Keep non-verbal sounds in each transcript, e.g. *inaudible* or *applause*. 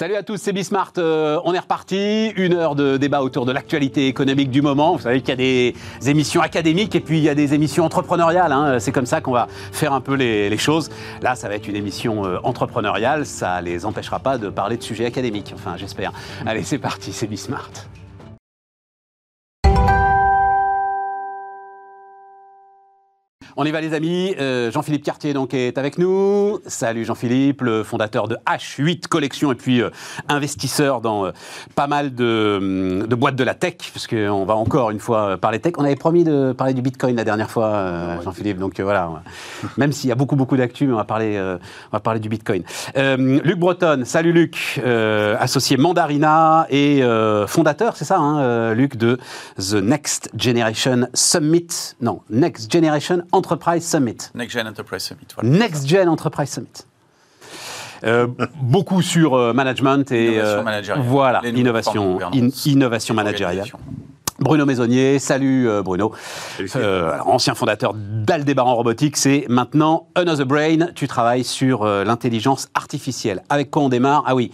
Salut à tous, c'est Bismart. Euh, on est reparti. Une heure de débat autour de l'actualité économique du moment. Vous savez qu'il y a des émissions académiques et puis il y a des émissions entrepreneuriales. hein. C'est comme ça qu'on va faire un peu les, choses. Là, ça va être une émission euh, entrepreneuriale. Ça les empêchera pas de parler de sujets académiques. Enfin, j'espère. Allez, c'est parti, c'est Bismart. On y va les amis, Euh, Jean-Philippe Cartier donc est avec nous. Salut Jean-Philippe, le fondateur de H8 Collection et puis euh, investisseur dans euh, pas mal de, hum, de boîtes de la tech, parce qu'on va encore une fois parler tech. On avait promis de parler du Bitcoin la dernière fois, euh, Jean-Philippe, donc voilà. Même s'il y a beaucoup beaucoup d'actu, mais on va parler, on va parler du Bitcoin. Luc Breton, salut Luc, associé Mandarina et fondateur, c'est ça, hein, Luc, de The Next Generation Summit, non, Next Generation Enterprise Summit. Next Gen Enterprise Summit. Voilà. Next Gen Enterprise Summit. Euh, beaucoup sur euh, management et Innovation euh, managériale. voilà innovation, in- innovation managériale. Bruno Maisonnier, salut euh, Bruno, Euh, alors, ancien fondateur d'Aldebaran Robotics et maintenant Another Brain, tu travailles sur euh, l'intelligence artificielle. Avec quoi on démarre? Ah oui,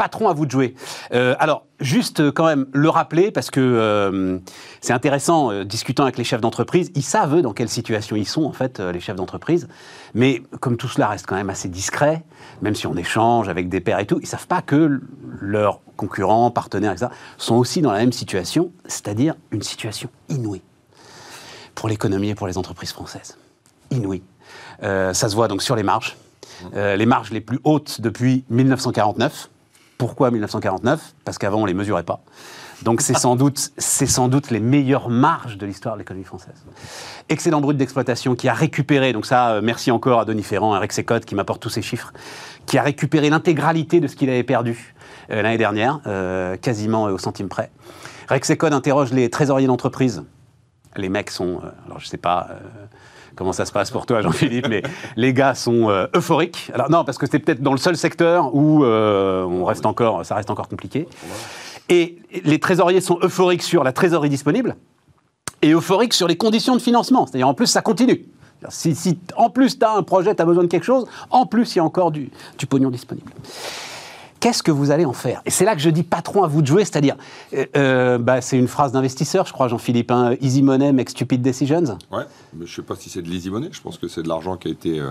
patron à vous de jouer. Euh, alors, juste euh, quand même le rappeler parce que euh, c'est intéressant, discutant avec les chefs d'entreprise, ils savent eux, dans quelle situation ils sont en fait, les chefs d'entreprise, mais comme tout cela reste quand même assez discret, même si on échange avec des pairs et tout, ils savent pas que leurs concurrents, partenaires, etc., sont aussi dans la même situation, c'est-à-dire une situation inouïe pour l'économie et pour les entreprises françaises. Inouïe. Ça se voit donc sur les marges. Les marges les plus hautes depuis 1949. Pourquoi 1949 Parce qu'avant, on ne les mesurait pas. Donc c'est sans doute, les meilleures marges de l'histoire de l'économie française. Excellent brut d'exploitation qui a récupéré, donc ça, euh, merci encore à Denis Ferrand, à Rexecode qui m'apporte tous ces chiffres, qui a récupéré l'intégralité de ce qu'il avait perdu euh, l'année dernière, euh, quasiment au centime près. Rexecode interroge les trésoriers d'entreprise. Les mecs sont, alors je sais pas comment ça se passe pour toi Jean-Philippe, mais les gars sont euh, euphoriques. Alors non, parce que c'est peut-être dans le seul secteur où euh, on reste encore, ça reste encore compliqué. Et les trésoriers sont euphoriques sur la trésorerie disponible et euphoriques sur les conditions de financement. C'est-à-dire en plus ça continue. Si, si en plus tu as un projet, tu as besoin de quelque chose, en plus il y a encore du, du pognon disponible. Qu'est-ce que vous allez en faire? Et c'est là que je dis patron à vous de jouer, c'est-à-dire, euh, euh, bah, c'est une phrase d'investisseur, je crois, Jean-Philippe, hein, easy money makes stupid decisions. Ouais, mais je sais pas si c'est de l'easy money. Je pense que c'est de l'argent qui a été euh,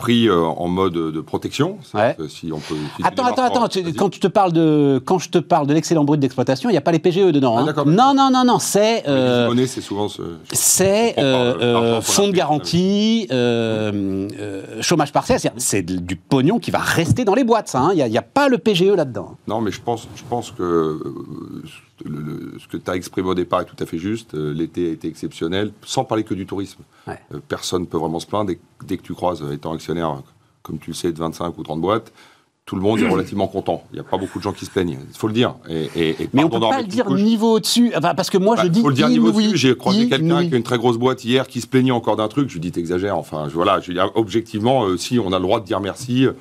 pris euh, en mode de protection. Ouais. Que Si on peut. tu Attends, attends, attends. tu-. Quand je te parle de, quand je te parle de l'excellent brut d'exploitation, il n'y a pas les PGE dedans. Ah, hein. non, non, non, non. C'est, euh, c'est souvent ce. c'est euh, euh, a fonds de garantie, euh, euh, chômage partiel. C'est du pognon qui va rester dans les boîtes. ça, hein. Il n'y a, pas le PGE là-dedans. Non, mais je pense, je pense que euh, le- le- ce que tu as exprimé au départ est tout à fait juste. Euh, L'été a été exceptionnel, sans parler que du tourisme. Ouais. Euh, personne ne peut vraiment se plaindre. Dès, dès que tu croises, euh, étant actionnaire, comme tu le sais, de 25 ou 30 boîtes, tout le monde est *clears throat* relativement content. Il n'y a pas beaucoup de gens qui se plaignent. Il faut le dire. Et, et- et Mais on pardon peut pas le dire couche. niveau au-dessus. Enfin, parce que moi, je Bah, dis faut le dire niveau inouï, dessus. J'ai croisé quelqu'un qui a une très grosse boîte hier qui se plaignait encore d'un truc. Je lui dis t'exagères. Enfin, je, voilà. Je objectivement, euh, si on a le droit de dire merci, euh,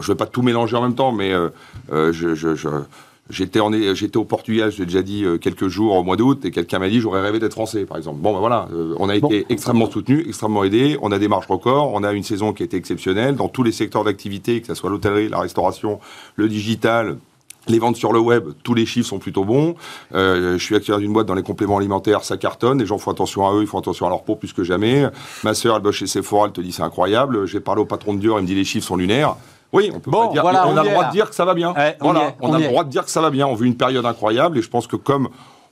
je vais pas tout mélanger en même temps, mais euh, je, je- je- J'étais en- j'étais au Portugal, je l'ai déjà dit, euh, quelques jours au mois d'août, et quelqu'un m'a dit j'aurais rêvé d'être français, par exemple. Bon, ben voilà, euh, on a Bon. été extrêmement soutenu, extrêmement aidé, on a des marges records, on a une saison qui a été exceptionnelle dans tous les secteurs d'activité, que ce soit l'hôtellerie, la restauration, le digital, les ventes sur le web, tous les chiffres sont plutôt bons. Euh, je suis actionnaire d'une boîte dans les compléments alimentaires, ça cartonne. Les gens font attention à eux, ils font attention à leur peau plus que jamais. Ma sœur, elle bosse chez Sephora, elle te dit c'est incroyable. J'ai parlé au patron de Dior, il me dit les chiffres sont lunaires. Oui, on peut Bon, pas dire. voilà, on, on a le droit là. de dire que ça va bien. Ouais, on y voilà, est, on, on a le droit de dire que ça va bien. On vit une période incroyable et je pense que comme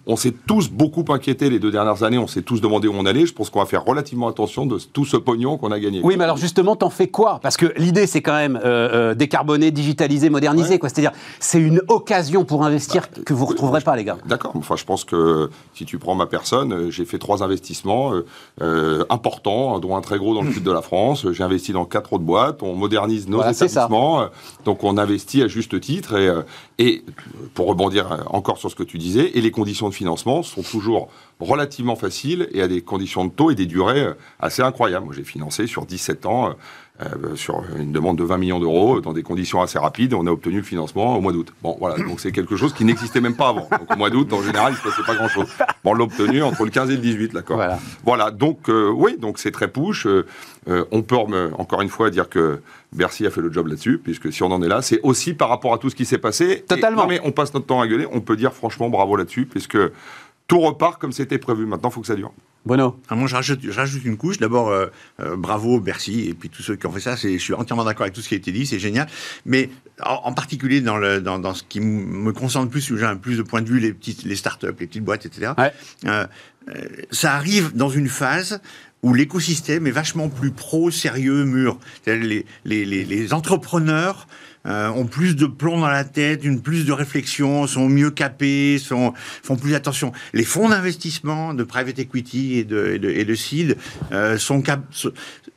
on s'est tous beaucoup inquiétés les deux dernières années, on s'est tous demandé où on allait. Je pense qu'on va faire relativement attention de tout ce pognon qu'on a gagné. Oui, mais alors justement, t'en fais quoi? Parce que l'idée, c'est quand même euh, euh, décarboner, digitaliser, moderniser. Ouais. quoi. C'est-à-dire, c'est une occasion pour investir Bah, que vous retrouverez pas, les gars. D'accord. Enfin, je pense que si tu prends ma personne, euh, j'ai fait trois investissements euh, euh, importants, dont un très gros dans le sud de la France. J'ai investi dans quatre autres boîtes. On modernise nos Voilà, établissements. Euh, Donc, on investit à juste titre. Et, euh, et pour rebondir encore sur ce que tu disais, et les conditions de financement sont toujours relativement faciles et à des conditions de taux et des durées euh, assez incroyables. Moi, j'ai financé sur 17 ans euh, euh, sur une demande de 20 millions d'euros dans des conditions assez rapides. On a obtenu le financement au mois d'août. Bon, voilà, donc c'est quelque chose qui n'existait même pas avant. Donc au mois d'août, en général, il ne se passait pas grand-chose. Bon, on l'a obtenu entre le 15 et le 18, d'accord. Voilà. voilà. donc euh, oui, donc c'est très push. Euh, on peut encore une fois dire que Bercy a fait le job là-dessus, puisque si on en est là, c'est aussi par rapport à tout ce qui s'est passé. Totalement. non, mais on passe notre temps à gueuler. On peut dire franchement bravo là-dessus, puisque tout repart comme c'était prévu. Maintenant, il faut que ça dure. Bueno. Ah, moi, je rajoute, une couche. D'abord, euh, euh, bravo Bercy et puis tous ceux qui ont fait ça. Je suis entièrement d'accord avec tout ce qui a été dit, c'est génial. Mais en, particulier dans, le, dans, ce qui me concentre plus, où j'ai un plus de point de vue, les petites, les startups, les petites boîtes, etc. Euh, ça arrive dans une phase où l'écosystème est vachement plus pro, sérieux, mûr. Les, les, les, les entrepreneurs euh, ont plus de plomb dans la tête, une plus de réflexion, sont mieux capés, sont, font plus attention. Les fonds d'investissement de private equity et de, et de, et de seed euh, sont cap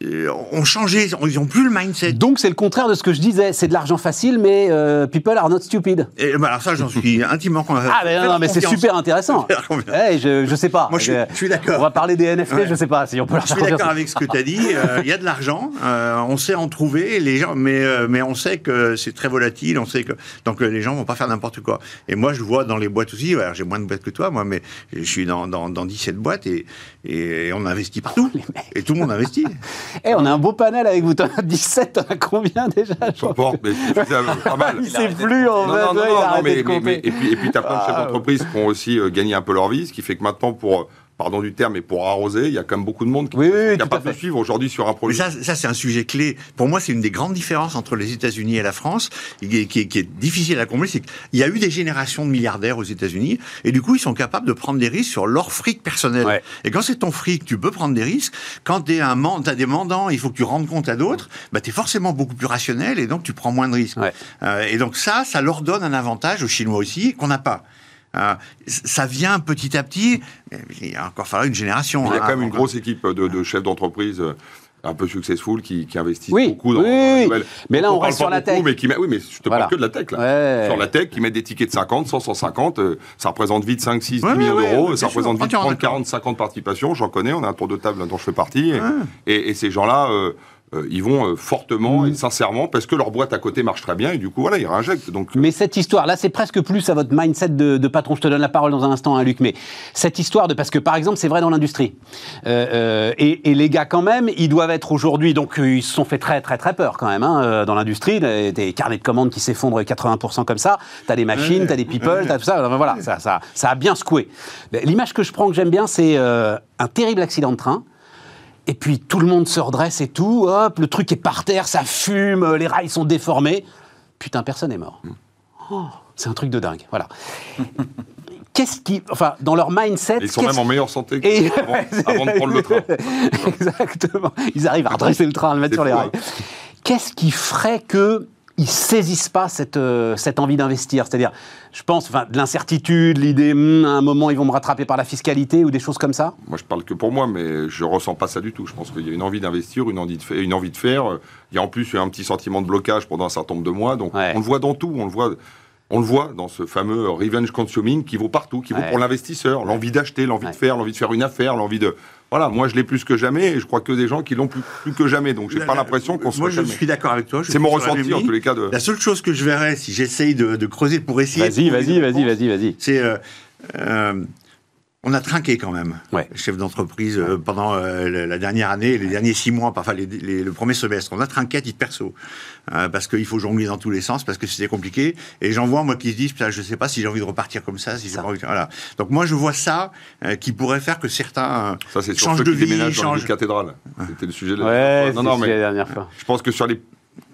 euh, ont changé, ils n'ont plus le mindset. Donc c'est le contraire de ce que je disais, c'est de l'argent facile, mais people are not stupid. Et, bah alors ça, j'en suis *laughs* intimement convaincu. Ah mais non, mais c'est super intéressant. hey, je, je sais pas. Moi, je, suis d'accord. On va parler des NFT, je je sais pas si on peut. Je suis d'accord avec ce que tu as dit. Il y a de l'argent, on sait en trouver, les gens, mais mais on sait que c'est très volatile, on sait que donc les gens vont pas faire n'importe quoi. Et moi, je vois dans les boîtes aussi, j'ai moins de boîtes que toi, moi, mais je suis dans, dans, dans 17 boîtes et, et on investit partout. *laughs* et tout le monde investit. *laughs* Eh, on a un beau panel avec vous. T'en as 17, t'en as combien déjà Je porte, mais pas mal. *laughs* Il sait plus, en fait. Non, non, non, mais, mais, et puis, et puis t'as plein de chefs ah. d'entreprise qui ont aussi euh, gagné un peu leur vie, ce qui fait que maintenant, pour pardon du terme, mais pour arroser, il y a quand même beaucoup de monde qui n'est capable de suivre aujourd'hui sur un projet. ça, ça c'est un sujet clé. Pour moi, c'est une des grandes différences entre les États-Unis et la France, qui, est difficile à combler. C'est qu'il y a eu des générations de milliardaires aux États-Unis, et du coup, ils sont capables de prendre des risques sur leur fric personnel. Et quand c'est ton fric, tu peux prendre des risques. Quand tu as des mandants, il faut que tu rendes compte à d'autres, bah, tu es forcément beaucoup plus rationnel, et donc tu prends moins de risques. Euh, et donc ça, ça leur donne un avantage aux Chinois aussi, qu'on n'a pas. Euh, ça vient petit à petit. Il va encore falloir une génération. Il y a hein, quand même une grosse équipe de, chefs d'entreprise euh, un peu successful qui, qui investissent oui, beaucoup dans, oui, oui. Mais là, on, reste sur la tech. mais qui oui, mais je te parle que de la tech. Là. Sur la tech, qui met des tickets de 50, 100, 150, ça représente vite 5, 6, 10 millions d'euros. Ça représente vite 30, 40, 50 participations. J'en connais, on a un tour de table dont je fais partie. Et, et, ces gens-là... Euh, euh, ils vont euh, fortement et sincèrement parce que leur boîte à côté marche très bien et du coup voilà ils réinjectent. Donc mais cette histoire là c'est presque plus à votre mindset de, patron. Je te donne la parole dans un instant, hein, Luc. Mais cette histoire de parce que par exemple c'est vrai dans l'industrie euh, et, les gars quand même ils doivent être aujourd'hui donc ils se sont fait très très très peur quand même hein, dans l'industrie des carnets de commandes qui s'effondrent 80% comme ça. T'as des machines, t'as des people, t'as tout ça. Voilà ça, ça ça a bien secoué. L'image que je prends que j'aime bien c'est un terrible accident de train et puis tout le monde se redresse et tout, hop, le truc est par terre, ça fume, les rails sont déformés. Putain, personne n'est mort. Oh, c'est un truc de dingue, voilà. *laughs* Qu'est-ce qui, enfin, dans leur mindset, ils sont même en meilleure santé *laughs* avant, de prendre le train. *laughs* Exactement. Ils arrivent à redresser le train, à le mettre sur les rails. Qu'est-ce qui ferait que ils saisissent pas cette, euh, cette envie d'investir? C'est-à-dire, je pense, enfin, de l'incertitude, l'idée, hmm, à un moment, ils vont me rattraper par la fiscalité ou des choses comme ça Moi, je parle que pour moi, mais je ressens pas ça du tout. Je pense qu'il y a une envie d'investir, une envie de faire. Une envie de faire. Il y a en plus un petit sentiment de blocage pendant un certain nombre de mois. Donc, on le voit dans tout. On le voit. On le voit dans ce fameux revenge consuming qui vaut partout, qui vaut pour l'investisseur, l'envie d'acheter, l'envie de faire, l'envie de faire une affaire, l'envie de, voilà, moi je l'ai plus que jamais et je crois que des gens qui l'ont plus, que jamais. Donc j'ai pas l'impression qu'on se Moi je suis d'accord avec toi. C'est mon ressenti en tous les cas. De... La seule chose que je verrais si j'essaye de, creuser pour essayer. Vas-y, vas-y, vas-y, vas-y, vas-y. C'est euh, euh, on a trinqué quand même, ouais. chef d'entreprise, euh, pendant euh, la dernière année, les derniers six mois, enfin le premier semestre. On a trinqué à titre perso, euh, parce qu'il faut jongler dans tous les sens, parce que c'était compliqué. Et j'en vois, moi, qui se disent, je ne sais pas si j'ai envie de repartir comme ça, si voilà. Donc moi, je vois ça qui pourrait faire que certains ça, changent de vie, changent... de cathédrale. C'était le sujet de la, non, non, mais la dernière fois. Je pense que sur les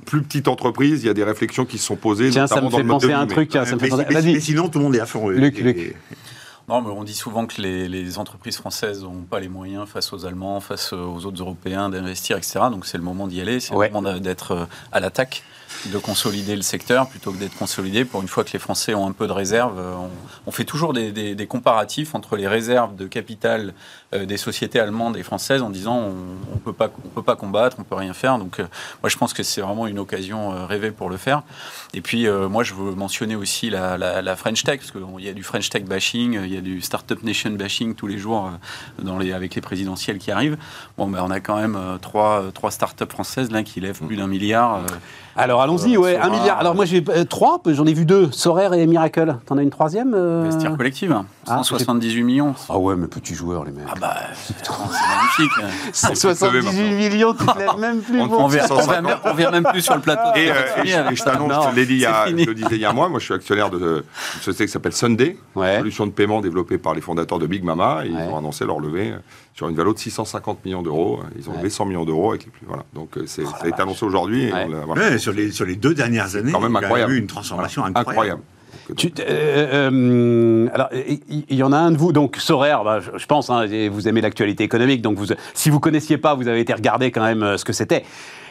plus petites entreprises, il y a des réflexions qui se sont posées. Tiens, ça me fait penser à un truc. Mais, sinon, tout le monde est à fond. Luc, Luc. Non, mais on dit souvent que les, entreprises françaises n'ont pas les moyens face aux Allemands, face aux autres Européens d'investir, etc. Donc c'est le moment d'y aller, c'est le moment d'être euh, à l'attaque de consolider le secteur plutôt que d'être consolidé. Pour une fois que les Français ont un peu de réserve, euh, on, fait toujours des, comparatifs entre les réserves de capital euh, des sociétés allemandes et françaises en disant on, ne peut pas on peut pas combattre, on peut rien faire. Donc euh, moi je pense que c'est vraiment une occasion rêvée pour le faire. Et puis moi je veux mentionner aussi la, French Tech parce qu'il y a du French Tech bashing, il y a du Startup Nation bashing tous les jours dans les, avec les présidentielles qui arrivent. Bon, ben, on a quand même trois, trois startups françaises là, qui lèvent plus d'un milliard. Alors allons-y, ouais, un milliard. Alors moi j'ai trois, j'en ai vu deux, Soraire et Miracle. T'en as une troisième Investir collective, 178 ah, millions. Ah ouais, mais petits joueurs les mecs. Ah bah, c'est magnifique. *laughs* 178 millions, tu te lèves même plus. On, on, vient, on, vient, même plus sur le plateau. Et, je t'annonce, je l'ai dit il y a, je le disais il y a un mois, moi je suis actionnaire d'une société qui s'appelle Sunday, ouais. solution de paiement développée par les fondateurs de Big Mama. Et Ils ont annoncé leur levée sur une valeur de 650 millions d'euros. Ils ont levé 100 millions d'euros avec les plus. Voilà. Donc euh, c'est, oh ça a été annoncé aujourd'hui. Voilà. sur, les, sur les deux dernières années, quand même incroyable. il y a eu une transformation incroyable. Tu, euh, euh, alors, il y, en a un de vous, donc Sorare, bah, je, pense, hein, vous aimez l'actualité économique, donc vous, si vous connaissiez pas, vous avez été regarder quand même ce que c'était.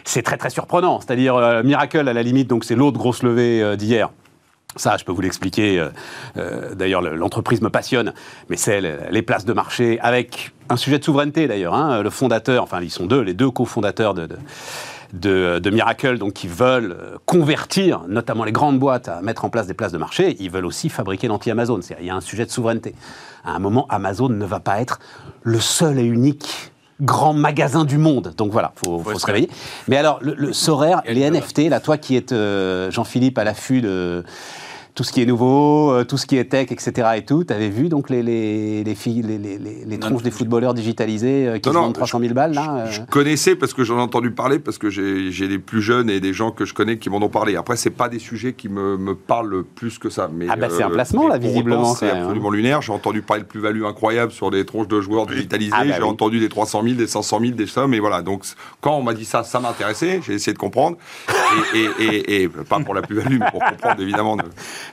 C'est très très surprenant, c'est-à-dire Miracle à la limite, donc c'est l'autre grosse levée d'hier. Ça, je peux vous l'expliquer. Euh, euh, d'ailleurs, l'entreprise me passionne, mais c'est les places de marché avec un sujet de souveraineté d'ailleurs. Hein. le fondateur, enfin, ils sont deux, les deux cofondateurs de, de, de, Miracle, donc qui veulent convertir notamment les grandes boîtes à mettre en place des places de marché. Ils veulent aussi fabriquer l'anti-Amazon. Il y a un sujet de souveraineté. À un moment, Amazon ne va pas être le seul et unique grand magasin du monde. Donc voilà, il faut, se réveiller. Mais alors, le, le Sorare, les NFT, là, toi qui es euh, Jean-Philippe à l'affût de tout ce qui est nouveau, euh, tout ce qui est tech, etc. et tout. Tu avais vu donc les, les, les, filles, les, les, les tronches des footballeurs digitalisés euh, qui non, vendent 300 000 balles là je, euh connaissais parce que j'en ai entendu parler, parce que j'ai des plus jeunes et des gens que je connais qui m'en ont parlé. Après, c'est pas des sujets qui me, me, parlent plus que ça. Mais, ah bah c'est un placement là, visiblement. C'est absolument lunaire. J'ai entendu parler de plus-value incroyable sur des tronches de joueurs digitalisés. Ah bah j'ai entendu des 300 000, des 500 000, des sommes. Et voilà. Donc quand on m'a dit ça, ça m'intéressait. J'ai essayé de comprendre. Et, et, et, pas pour la plus-value, mais pour comprendre évidemment.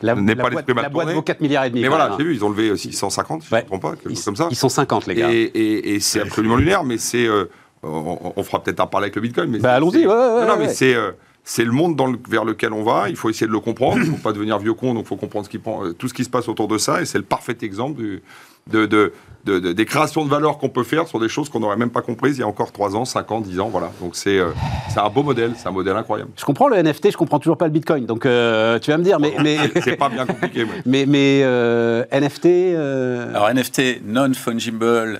La, n'est pas boîte, la boîte vaut 4 milliards et demi. Mais voilà, j'ai vu, ils ont levé 650, je ne me trompe pas, quelque chose comme ça. Ils sont 50, les gars. Et, c'est absolument lunaire, mais c'est. Euh, on, fera peut-être un parler avec le Bitcoin. Mais bah, allons-y, ouais, ouais, Non, mais c'est. Euh, c'est le monde dans le, vers lequel on va. Il faut essayer de le comprendre. Il ne faut pas devenir vieux con, donc il faut comprendre ce qui, tout ce qui se passe autour de ça. Et c'est le parfait exemple du, de, de, de, des créations de valeur qu'on peut faire sur des choses qu'on n'aurait même pas comprises il y a encore 3 ans, 5 ans, 10 ans. Voilà. Donc c'est euh, c'est un beau modèle, c'est un modèle incroyable. Je comprends le NFT, je comprends toujours pas le Bitcoin. Donc euh, tu vas me dire, mais. mais... *laughs* c'est pas bien compliqué. *laughs* Mais, mais euh, NFT. Alors NFT, non-fungible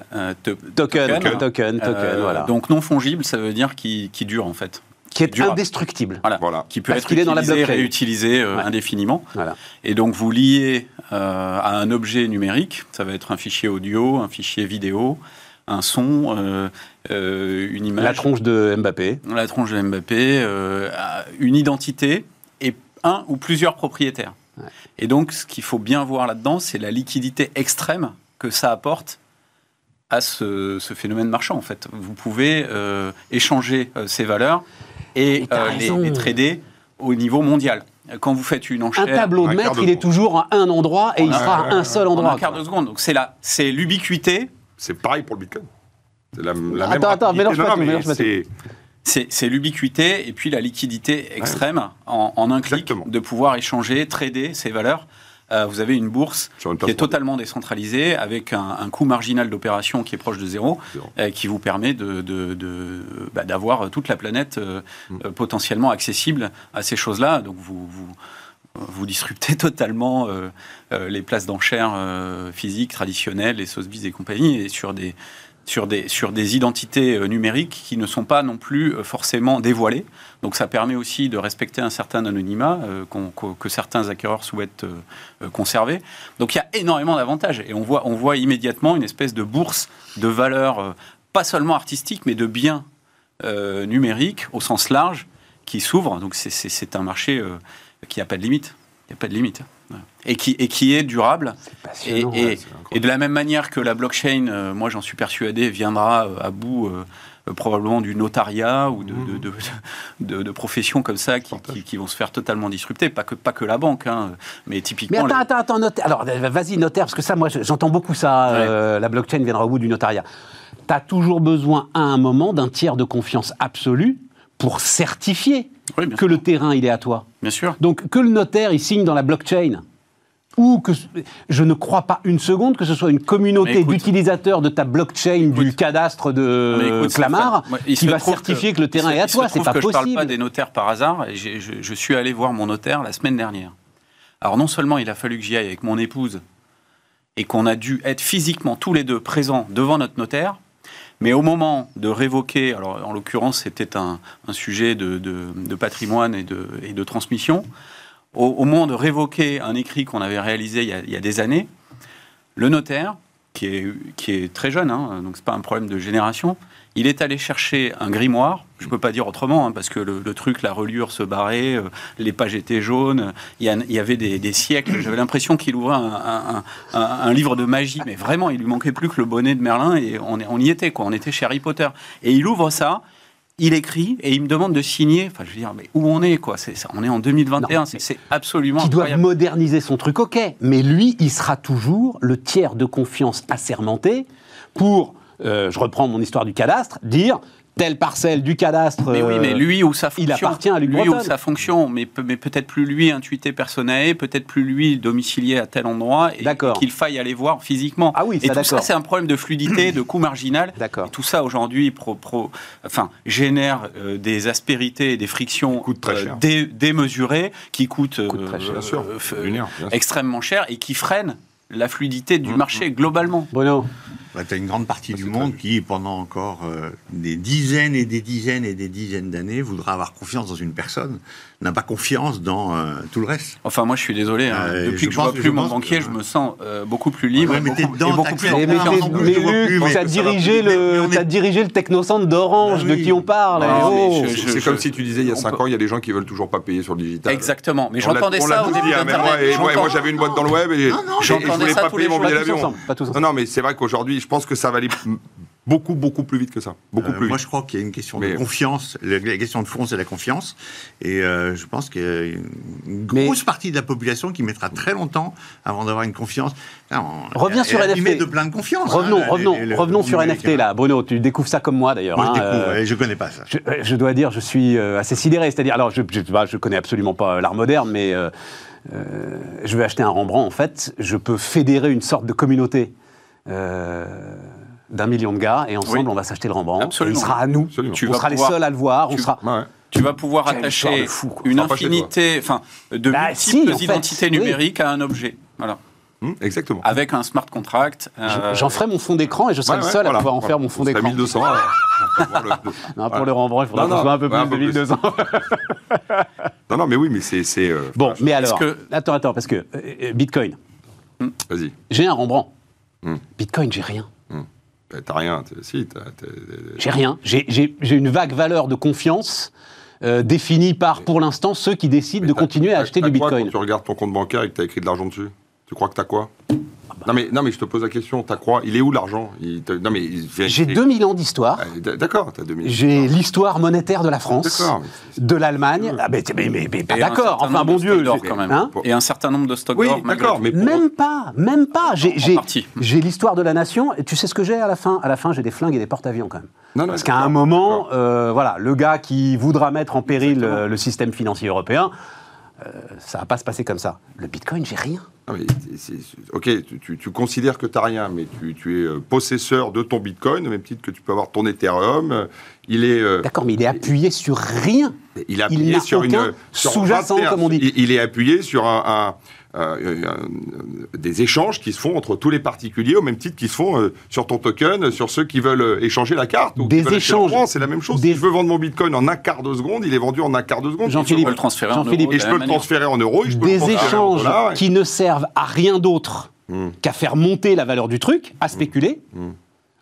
token. Token, token, voilà. Donc non fungible, ça veut dire qui, qui dure en fait qui est indestructible. Voilà. Qui peut être utilisé, réutilisé indéfiniment. Voilà. Et donc vous liez euh, à un objet numérique. Ça va être un fichier audio, un fichier vidéo, un son, euh, euh, une image. La tronche de Mbappé. La tronche de Mbappé, une identité et un ou plusieurs propriétaires. Et donc, ce qu'il faut bien voir là-dedans, c'est la liquidité extrême que ça apporte à ce, phénomène marchand. En fait, vous pouvez échanger ces valeurs et les, les trader au niveau mondial quand vous faites une enchère. Un tableau de maître, il est toujours à un endroit et il sera à un seul endroit. un quart de seconde. Donc c'est l'ubiquité. C'est pareil pour le Bitcoin. C'est la, la attends, même attends, mélange pas, tout, mélange pas c'est l'ubiquité et puis la liquidité extrême en, en, un clic de pouvoir échanger, trader ces valeurs. Euh, vous avez une bourse qui est totalement décentralisée, avec un, coût marginal d'opération qui est proche de zéro, euh, qui vous permet d'avoir de, de, bah, toute la planète euh, mm. potentiellement accessible à ces choses-là. Donc vous, vous, vous disruptez *laughs* totalement les places d'enchères physiques traditionnelles, les Sotheby's et compagnie, et sur des sur des, sur des identités euh, numériques qui ne sont pas non plus euh, forcément dévoilées. Donc ça permet aussi de respecter un certain anonymat euh, que certains acquéreurs souhaitent conserver. Donc il y a énormément d'avantages et on voit, on voit immédiatement une espèce de bourse de valeurs, pas seulement artistiques, mais de biens numériques au sens large qui s'ouvre. Donc c'est un marché qui n'a pas de limite. Il n'y a pas de limite et qui, et qui est durable. et, et, de la même manière que la blockchain, euh, moi j'en suis persuadé, viendra euh, à bout euh, probablement du notariat ou de, mmh. de, de, professions comme ça qui, qui, vont se faire totalement disrupter. Pas que, pas que la banque, hein, mais typiquement. Mais attends, attends, attends, Alors vas-y, notaire, parce que ça, moi j'entends beaucoup ça. la blockchain viendra au bout du notariat. Tu as toujours besoin à un moment d'un tiers de confiance absolue pour certifier que le terrain il est à toi. Bien sûr. Donc que le notaire il signe dans la blockchain ou que je ne crois pas une seconde que ce soit une communauté d'utilisateurs de ta blockchain du cadastre de Clamart qui va certifier que, le terrain est à toi. C'est pas que possible. Je ne parle pas des notaires par hasard. Et je, je, suis allé voir mon notaire la semaine dernière. Alors non seulement il a fallu que j'y aille avec mon épouse et qu'on a dû être physiquement tous les deux présents devant notre notaire. Mais au moment de révoquer, alors en l'occurrence c'était un, sujet de, patrimoine et de, transmission, au, moment de révoquer un écrit qu'on avait réalisé il y, a, des années, le notaire, qui est, très jeune, hein, donc c'est pas un problème de génération, il est allé chercher un grimoire, je ne peux pas dire autrement, hein, parce que le, truc, la reliure se barrait, euh, les pages étaient jaunes, il y, avait des, siècles. J'avais l'impression qu'il ouvrait un, livre de magie, mais vraiment, il lui manquait plus que le bonnet de Merlin, et on, on y était, quoi. On était chez Harry Potter. Et il ouvre ça, il écrit et il me demande de signer. Enfin, je veux dire, mais où on est, quoi? C'est, On est en 2021, c'est, absolument. Qui doit moderniser son truc, ok. Mais lui, il sera toujours le tiers de confiance assermenté pour euh, je reprends mon histoire du cadastre, dire telle parcelle du cadastre. Mais oui, mais lui ou sa fonction. Il appartient à lui ou sa fonction, mais, mais peut-être plus lui intuité personnel, peut-être plus lui domicilié à tel endroit, et, qu'il faille aller voir physiquement. Ah oui, et tout ça, c'est un problème de fluidité, *clears throat* de coût marginal. D'accord. Tout ça aujourd'hui pro, pro, enfin, génère euh, des aspérités et des frictions euh, démesurées qui coûtent, extrêmement cher et qui freinent la fluidité du mmh, marché mmh. globalement. Bruno bah, tu as une grande partie du monde qui, pendant encore euh, des dizaines et des dizaines et des dizaines d'années, voudra avoir confiance dans une personne, n'a pas confiance dans euh, tout le reste. Enfin, moi, je suis désolé. Hein. Euh, Depuis que je vois plus mon banquier, je me sens beaucoup plus libre. Ouais, mais beaucoup, dedans, beaucoup plus mais, tu as dirigé le, as dirigé le technocentre d'Orange, bah de qui on parle. Oh. C'est comme si tu disais il y a 5 ans, il y a des gens qui veulent toujours pas payer sur le digital. Exactement. Mais j'entendais ça au début Moi, j'avais une boîte dans le web et je voulais pas payer mon billet d'avion. Non, non, mais c'est vrai qu'aujourd'hui je pense que ça va aller beaucoup, beaucoup plus vite que ça. Beaucoup euh, plus moi, je crois qu'il y a une question de confiance. La, question de fond, c'est la confiance. Et euh, je pense qu'il y a une grosse partie de la population qui mettra très longtemps avant d'avoir une confiance. Reviens sur NFT. de plein de confiance. Revenons, hein, revenons, revenons sur NFT là. Bruno, tu découvres ça comme moi d'ailleurs. Moi, je hein, découvre, euh, je connais pas ça. Je, dois dire, je suis assez sidéré. C'est-à-dire, alors, je, je, bah, je, connais absolument pas l'art moderne, mais je vais acheter un Rembrandt. En fait, je peux fédérer une sorte de communauté euh, d'un million de gars et ensemble on va s'acheter le Rembrandt. il sera à nous. Tu on sera les seuls à le voir. Tu, on sera. Tu vas pouvoir attacher une infinité, enfin, de bah, multiples identités numériques à un objet. Voilà. Hmm, exactement. Avec un smart contract. Euh, j'en ferai mon fond d'écran et je serai le seul à pouvoir en faire mon fond d'écran. 1200. *laughs* non, pour le Rembrandt, il faudra non, non, un peu plus de 1200. *laughs* non, non, mais oui, mais c'est. Euh, bon, mais alors. Attends, attends, parce que Bitcoin. Vas-y. J'ai un Rembrandt. Hmm. Bitcoin, j'ai rien. T'as rien, si. J'ai rien. J'ai une vague valeur de confiance euh, définie par, pour l'instant, ceux qui décident de continuer à acheter du Bitcoin. Quand tu regardes ton compte bancaire et que tu as écrit de l'argent dessus, tu crois que tu as quoi? Non mais, non mais je te pose la question, t'as quoi Il est où l'argent? J'ai 2000 ans d'histoire. Ah, d'accord, t'as 2000 J'ai l'histoire monétaire de la France, de l'Allemagne. Ah, mais, mais, mais, d'accord, enfin bon Dieu. Quand même. Hein et un certain nombre de stocks oui, d'accord, mais Même pas, même pas. J'ai l'histoire de la nation, et tu sais ce que j'ai à la fin? À la fin, j'ai des flingues et des porte-avions quand même. Non, Parce qu'à un moment, euh, voilà, le gars qui voudra mettre en péril euh, le système financier européen, euh, ça va pas se passer comme ça. Le Bitcoin, j'ai rien. ok, tu, considères que tu n'as rien, mais tu, es euh, possesseur de ton Bitcoin, au même titre que tu peux avoir ton Ethereum. Il est. Euh, D'accord, mais il est appuyé sur rien. Il est appuyé sur une sous-jacent, comme on dit. Il, est appuyé sur un des échanges qui se font entre tous les particuliers au même titre qu'ils se font euh, sur ton token, sur ceux qui veulent échanger la carte. Ou des échanges. C'est la même chose. Si je veux vendre mon bitcoin en un quart de seconde, il est vendu en un quart de seconde. Jean-Philippe, le transférer en euros. Et je peux le transférer en euros. des échanges qui ne servent à rien d'autre hmm. qu'à faire monter la valeur du truc, à spéculer. Hmm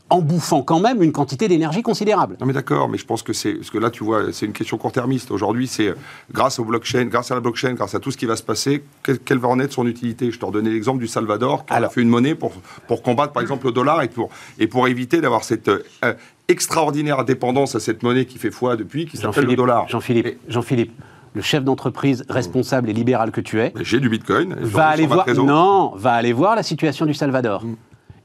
en bouffant quand même une quantité d'énergie considérable. Non mais d'accord, mais je pense que c'est parce que là tu vois, c'est une question court-termiste. Aujourd'hui, c'est grâce au blockchain, grâce à la blockchain, grâce à tout ce qui va se passer, quelle, va en être son utilité? Je te redonnais l'exemple du Salvador qui a fait une monnaie pour pour combattre par exemple le dollar et pour et pour éviter d'avoir cette euh, extraordinaire dépendance à cette monnaie qui fait foi depuis, qui s'appelle le dollar. Jean-Philippe, Jean-Philippe, le chef d'entreprise responsable et libéral que tu es, j'ai du Bitcoin, va aller voir, non, va aller voir la situation du Salvador. Mm.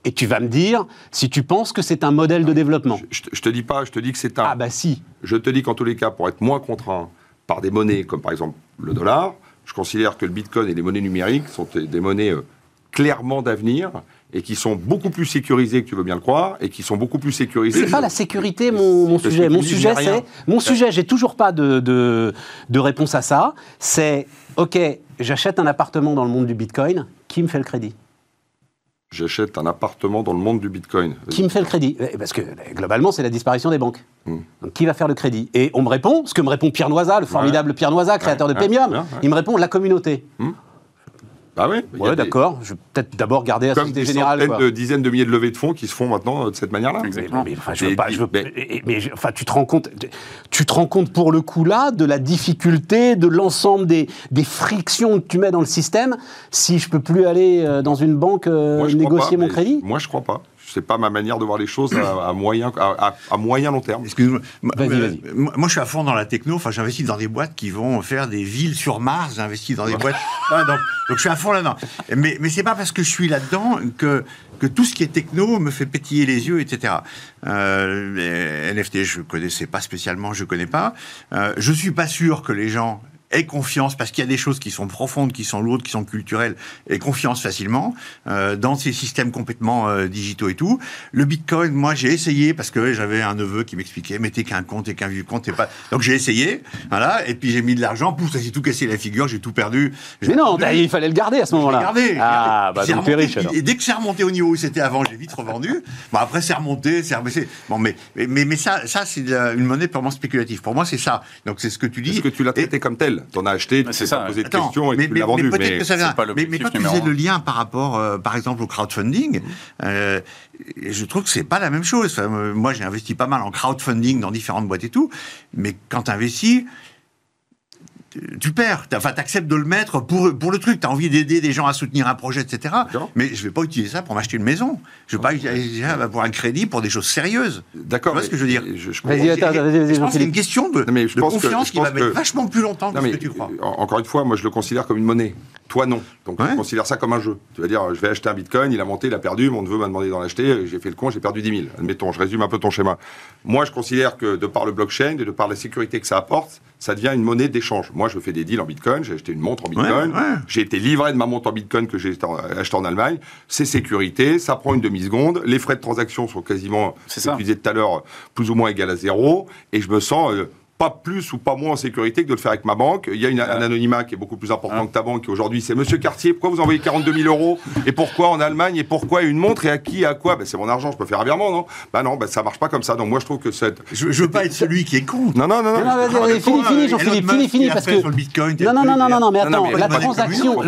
Et tu vas me dire si tu penses que c'est un modèle de développement. Je, je, te dis pas, je te dis que c'est un. Ah bah si. Je te dis qu'en tous les cas, pour être moins contraint par des monnaies comme par exemple le dollar, je considère que le Bitcoin et les monnaies numériques sont des monnaies euh, clairement d'avenir et qui sont beaucoup plus sécurisées que tu veux bien le croire et qui sont beaucoup plus sécurisées. C'est pas la sécurité mon, mon sujet. Mon sujet, c'est mon sujet. J'ai toujours pas de, de, de réponse à ça. C'est ok, j'achète un appartement dans le monde du Bitcoin. Qui me fait le crédit? J'achète un appartement dans le monde du Bitcoin. Qui me fait le crédit? Eh, Parce que globalement, c'est la disparition des banques. Donc, qui va faire le crédit? Et on me répond, ce que me répond Pierre Noisa, le formidable Pierre Noisa, créateur de ouais, Paymium, ouais, ouais. il me répond la communauté. Bah oui. des- d'accord. Je vais peut-être d'abord garder la Comme Société des Générale. centaines quoi. de dizaines de milliers de levées de fonds qui se font maintenant euh, de cette manière-là. Exactement. Mais, enfin, je veux Mais- pas, je veux- mais- et- et- mais je- enfin, tu te rends compte, tu te rends compte pour le coup là de la difficulté, de l'ensemble des, des frictions que tu mets dans le système. Si je peux plus aller euh, dans une banque euh, Moi, négocier pas, mon crédit, Moi, je crois pas. C'est pas ma manière de voir les choses à, à moyen, à, à- à moyen long terme. Excuse-moi. Moi, euh, vas-y. Moi, je suis à fond dans la techno. Enfin, j'investis dans des boîtes qui vont faire des villes sur Mars. J'investis dans des boîtes. Donc, donc, je suis à fond là-dedans. Mais, mais c'est pas parce que je suis là-dedans que, que tout ce qui est techno me fait pétiller les yeux, etc. Euh, les NFT, je connaissais pas spécialement. Je connais pas. Euh, je suis pas sûr que les gens aient confiance parce qu'il y a des choses qui sont profondes, qui sont lourdes, qui sont culturelles, et confiance facilement euh, dans ces systèmes complètement euh, digitaux et tout. Le Bitcoin, moi, j'ai essayé parce que j'avais un neveu qui m'expliquait, mais t'es qu'un compte, t'es qu'un vieux compte, t'es pas. Donc j'ai essayé, voilà, et puis j'ai mis de l'argent, pouf, ça s'est tout cassé la figure, j'ai tout perdu. Mais non, perdu. il fallait le garder à ce moment-là. gardé, j'ai Ah, bah C'est donc riche alors. Et dès que c'est remonté au niveau où c'était avant, j'ai vite revendu. Bon, après, c'est remonté, c'est rebaissé. Bon, mais, mais, mais, mais ça, ça c'est une monnaie purement spéculative. Pour moi, c'est ça. Donc, c'est ce que tu dis. Est-ce que tu l'as Et- traité comme tel? T'en as acheté, tu t'es c'est ça, pas posé de Attends, questions et mais, tu mais- l'as vendu. mais que ça vient. pas Mais, quand tu faisais le lien par rapport, euh, par exemple, au crowdfunding, euh, je trouve que c'est pas la même chose. Enfin, euh, moi, j'ai investi pas mal en crowdfunding dans différentes boîtes et tout, mais quand tu investis, tu perds. Enfin, t'acceptes de le mettre pour, pour le truc. T'as envie d'aider des gens à soutenir un projet, etc. Mais je vais pas utiliser ça pour m'acheter une maison. Je vais pas utiliser ça pour un crédit pour des choses sérieuses. D'accord. Tu vois ce que je veux dire mais je- je Vas-y, comprends. attends, Et- vas-y, vas-y, je pense que c'est une question de, Non, mais je de pense que- confiance qui va mettre que- vachement plus longtemps que Non, ce que tu crois. encore une fois, moi je le considère comme une monnaie. Toi non. Donc Ouais. je considère ça comme un jeu. Tu vas dire, je vais acheter un bitcoin, il a monté, il a perdu, mon neveu m'a demandé d'en acheter, j'ai fait le con, j'ai perdu 10 000. Admettons, je résume un peu ton schéma. Moi je considère que de par le blockchain et de par la sécurité que ça apporte, ça devient une monnaie d'échange. Moi je fais des deals en bitcoin, j'ai acheté une montre en bitcoin, Ouais, ouais. j'ai été livré de ma montre en bitcoin que j'ai acheté en Allemagne. C'est sécurité, ça prend une demi-seconde, les frais de transaction sont quasiment, C'est ce que ça. tu disais tout à l'heure, plus ou moins égal à zéro, et je me sens. euh, pas plus ou pas moins en sécurité que de le faire avec ma banque. Il y a une- un anonymat qui est beaucoup plus important que ta banque. Aujourd'hui, c'est Monsieur Cartier. Pourquoi vous envoyez 42 000 euros Et pourquoi en Allemagne Et pourquoi une montre Et à qui et à quoi? Ben, C'est mon argent. Je peux faire un virement, non? Bah non, ben, ça marche pas comme ça. Donc moi, je trouve que cette. Je, je veux pas être celui qui est con. Non, non, non, non. Fini, Jean-Philippe, fini, fini, parce que... sur le Bitcoin, Non, non, non, non, non, non, mais Non, non, attends, la transaction,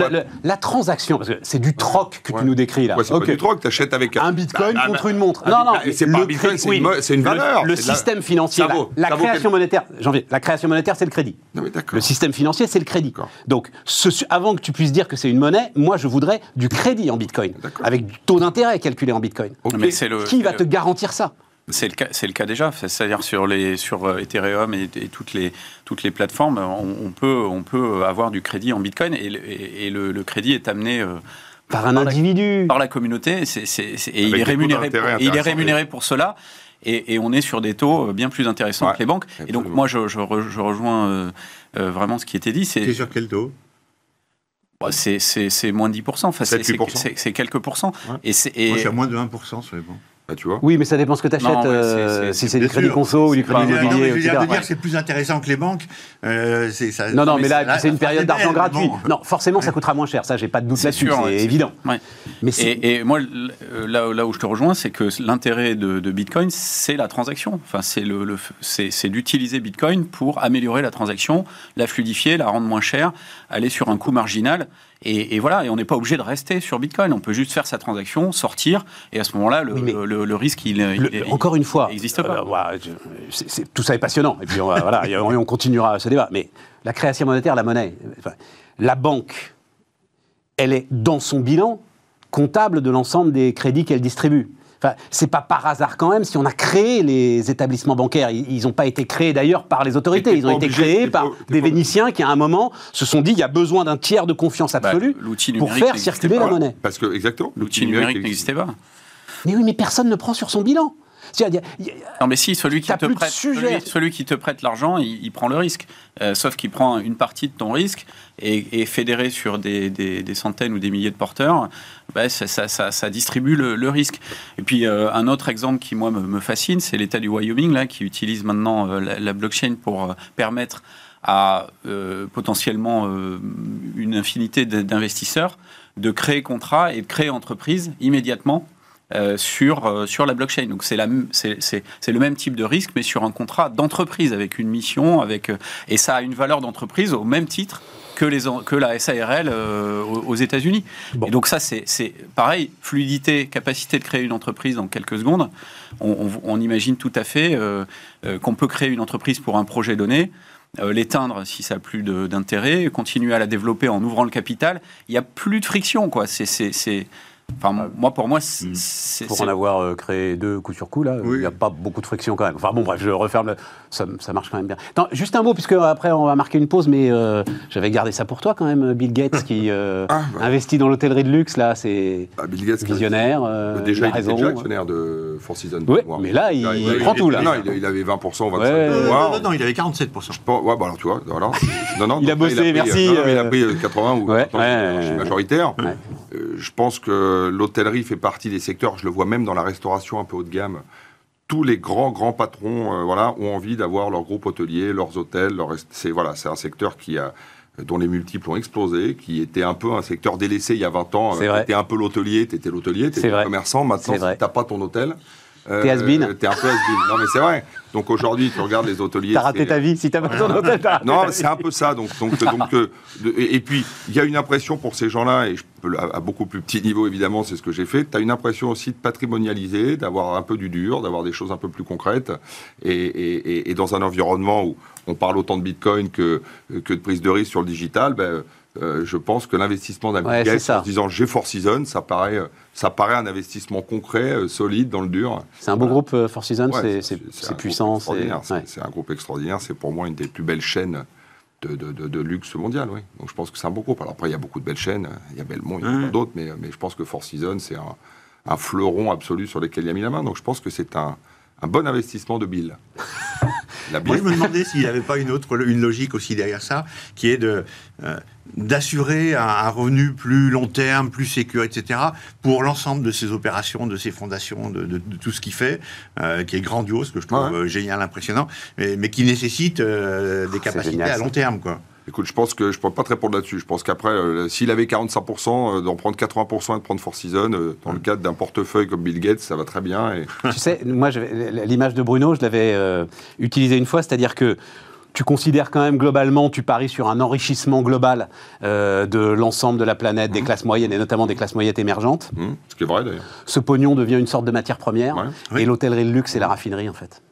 la transaction, parce que c'est du troc que tu nous décris là. C'est du troc, t'achètes avec Un bitcoin Bah, bah, contre une montre. Non, non, c'est pas le un bitcoin, c'est une valeur, Le, système financier, la- création monétaire, janvier, la création monétaire, c'est le crédit. Non, mais d'accord. Le système financier, c'est le crédit. Donc, ce- avant que tu puisses dire que c'est une monnaie, moi, je voudrais du crédit en bitcoin, avec du taux d'intérêt calculé en bitcoin. Mais c'est le, Qui va te garantir ça? C'est le cas, c'est le cas déjà. C'est-à-dire sur les sur euh, Ethereum et, et toutes les toutes les plateformes, on, on peut on peut avoir du crédit en Bitcoin et, le- et- et le, le crédit est amené euh, Par un Par la- individu. par la communauté. c'est- c'est- c'est- et il est Pour, il rémunéré pour cela. Et, et on est sur des taux euh, bien plus intéressants Ouais, que les banques. Et donc moi, je, je re- je rejoins euh, euh, vraiment ce qui était dit. C'est sur quel taux? Bah, c'est- moins de 10%. Enfin, c'est- 7-8%. c'est c'est- c'est quelques pourcents. Ouais. Et c'est Moi, je et- suis à moins de 1% sur les banques. Bah, tu vois. Oui, mais ça dépend ce que tu achètes. Non, ouais, c'est- c'est- si c'est du crédit sûr. conso ou du crédit pas- Non, mais immobilier, je veux dire, etc. de dire Ouais. que c'est plus intéressant que les banques, euh, c'est ça. Non, non, mais mais là, c'est une période d'argent belle, gratuit. bon. Non, forcément, ça coûtera moins cher. Ça, j'ai pas de doute C'est là-dessus, ouais, c'est c'est- évident. ouais. Mais c'est- Et, et moi, euh, là, là où je te rejoins, c'est que l'intérêt de, de Bitcoin, c'est la transaction. Enfin, c'est le, le- c'est c'est d'utiliser Bitcoin pour améliorer la transaction, la fluidifier, la rendre moins chère, aller sur un coût marginal. Et, et voilà, et on n'est pas obligé de rester sur Bitcoin. On peut juste faire sa transaction, sortir, et à ce moment-là, le, Oui, mais le- le risque, il, il- Le- il- encore une fois, n'existe pas. euh, je- c'est- tout ça est passionnant. Et puis on, voilà, on, continuera ce débat. Mais la création monétaire, la monnaie, enfin, la banque, elle est dans son bilan comptable de l'ensemble des crédits qu'elle distribue. Enfin, c'est pas par hasard quand même si on a créé les établissements bancaires. Ils n'ont pas été créés d'ailleurs par les autorités. Ils ont été obligé, créés par pas- des Vénitiens qui, à un moment, se sont dit il y a besoin d'un tiers de confiance Bah, absolue pour faire circuler pas. la monnaie. Parce que, exactement. l'outil numérique n'existait pas. Mais oui, mais personne ne prend sur son bilan. C'est-à-dire, Non, mais si, celui qui, te prête, celui, celui qui te prête l'argent, il, il prend le risque. Euh, sauf qu'il prend une partie de ton risque et, et fédéré sur des, des- des centaines ou des milliers de porteurs, bah, ça, ça- ça- ça distribue le, le risque. Et puis, euh, un autre exemple qui, moi, me, me fascine, c'est l'État du Wyoming, là, qui utilise maintenant euh, la, la blockchain pour permettre à potentiellement une infinité d'investisseurs de créer contrat et de créer entreprise immédiatement euh, sur, euh, sur la blockchain. Donc c'est le même type de risque, mais sur un contrat d'entreprise, avec une mission, avec, euh, et ça a une valeur d'entreprise au même titre que, les, que la SARL aux, États-Unis. donc ça, c'est pareil, fluidité, capacité de créer une entreprise en quelques secondes. On, imagine tout à fait qu'on peut créer une entreprise pour un projet donné. l'éteindre si ça n'a plus d'intérêt, continuer à la développer en ouvrant le capital. Il n'y a plus de friction, quoi. C'est Enfin, ah. moi, pour moi, c'est. Pour en avoir euh, créé deux coup sur coup, là, il n'y a pas beaucoup de friction quand même. Enfin, bon, bref, je referme. Ça, ça, marche quand même bien. juste un mot, puisque après, on va marquer une pause, mais euh, j'avais gardé ça pour toi quand même, Bill Gates, qui euh, *laughs* ah, investit dans l'hôtellerie de luxe, là, c'est bah, visionnaire. déjà, il était déjà actionnaire de Four Seasons. Oui, mais là, il, prend tout, là. Non, il, avait 20%, 25%. non, non, il avait 47%. ouais, bah alors, tu vois, voilà. *laughs* Non, non, il a bossé, merci. il a pris 80 ou majoritaire. Je pense que l'hôtellerie fait partie des secteurs, je le vois même dans la restauration un peu haut de gamme. Tous les grands, grands patrons euh, voilà, ont envie d'avoir leur groupe hôtelier, leurs hôtels. c'est voilà, un secteur qui a, dont les multiples ont explosé, qui était un peu un secteur délaissé il y a 20 ans. Tu étais un peu l'hôtelier, tu étais l'hôtelier, tu étais le commerçant. Maintenant, si tu n'as pas ton hôtel, euh, t'es has T'es un peu has Non, mais c'est vrai. Donc aujourd'hui, tu regardes les hôteliers. T'as raté ta vie si t'as pas ton hôtel. Non, c'est un peu ça. Donc, donc, donc euh, et, puis, il y a une impression pour ces gens-là, et je peux, à, beaucoup plus petit niveau, évidemment, c'est ce que j'ai fait. Tu as une impression aussi de patrimonialiser, d'avoir un peu du dur, d'avoir des choses un peu plus concrètes. Et, et, dans un environnement où on parle autant de bitcoin que, que de prise de risque sur le digital, ben, euh, je pense que l'investissement d'un ouais, en se disant j'ai Four Seasons, ça paraît, ça paraît un investissement concret, euh, solide, dans le dur. C'est un beau groupe, euh, Four Seasons, c'est puissant. C'est un groupe extraordinaire, c'est pour moi une des plus belles chaînes de, de, luxe mondial. Oui. Donc je pense que c'est un beau groupe. Alors après, il y a beaucoup de belles chaînes, il y a Belmont, il y a mmh. d'autres, mais, mais je pense que Four Seasons, c'est un, un fleuron absolu sur lequel il a mis la main. Donc je pense que c'est un, un bon investissement de Bill. *laughs* Moi, je me demandais s'il n'y avait pas une autre une logique aussi derrière ça, qui est de euh, d'assurer un, revenu plus long terme, plus sécur, etc., pour l'ensemble de ces opérations, de ces fondations, de, tout ce qu'il fait, euh, qui est grandiose, que je trouve euh, génial, impressionnant, mais, qui nécessite des capacités à long terme, quoi. Écoute, je pense que je ne peux pas te répondre là-dessus. Je pense qu'après, euh, s'il avait 45%, euh, d'en prendre 80% et de prendre Four Seasons, euh, dans le cadre d'un portefeuille comme Bill Gates, ça va très bien. Et... tu sais, moi, l'image de Bruno, je l'avais utilisée une fois, c'est-à-dire que tu considères quand même globalement, tu paries sur un enrichissement global de l'ensemble de la planète, des mmh. classes moyennes et notamment des classes moyennes émergentes. Mmh, ce qui est vrai d'ailleurs. Ce pognon devient une sorte de matière première et l'hôtellerie de luxe et la raffinerie en fait.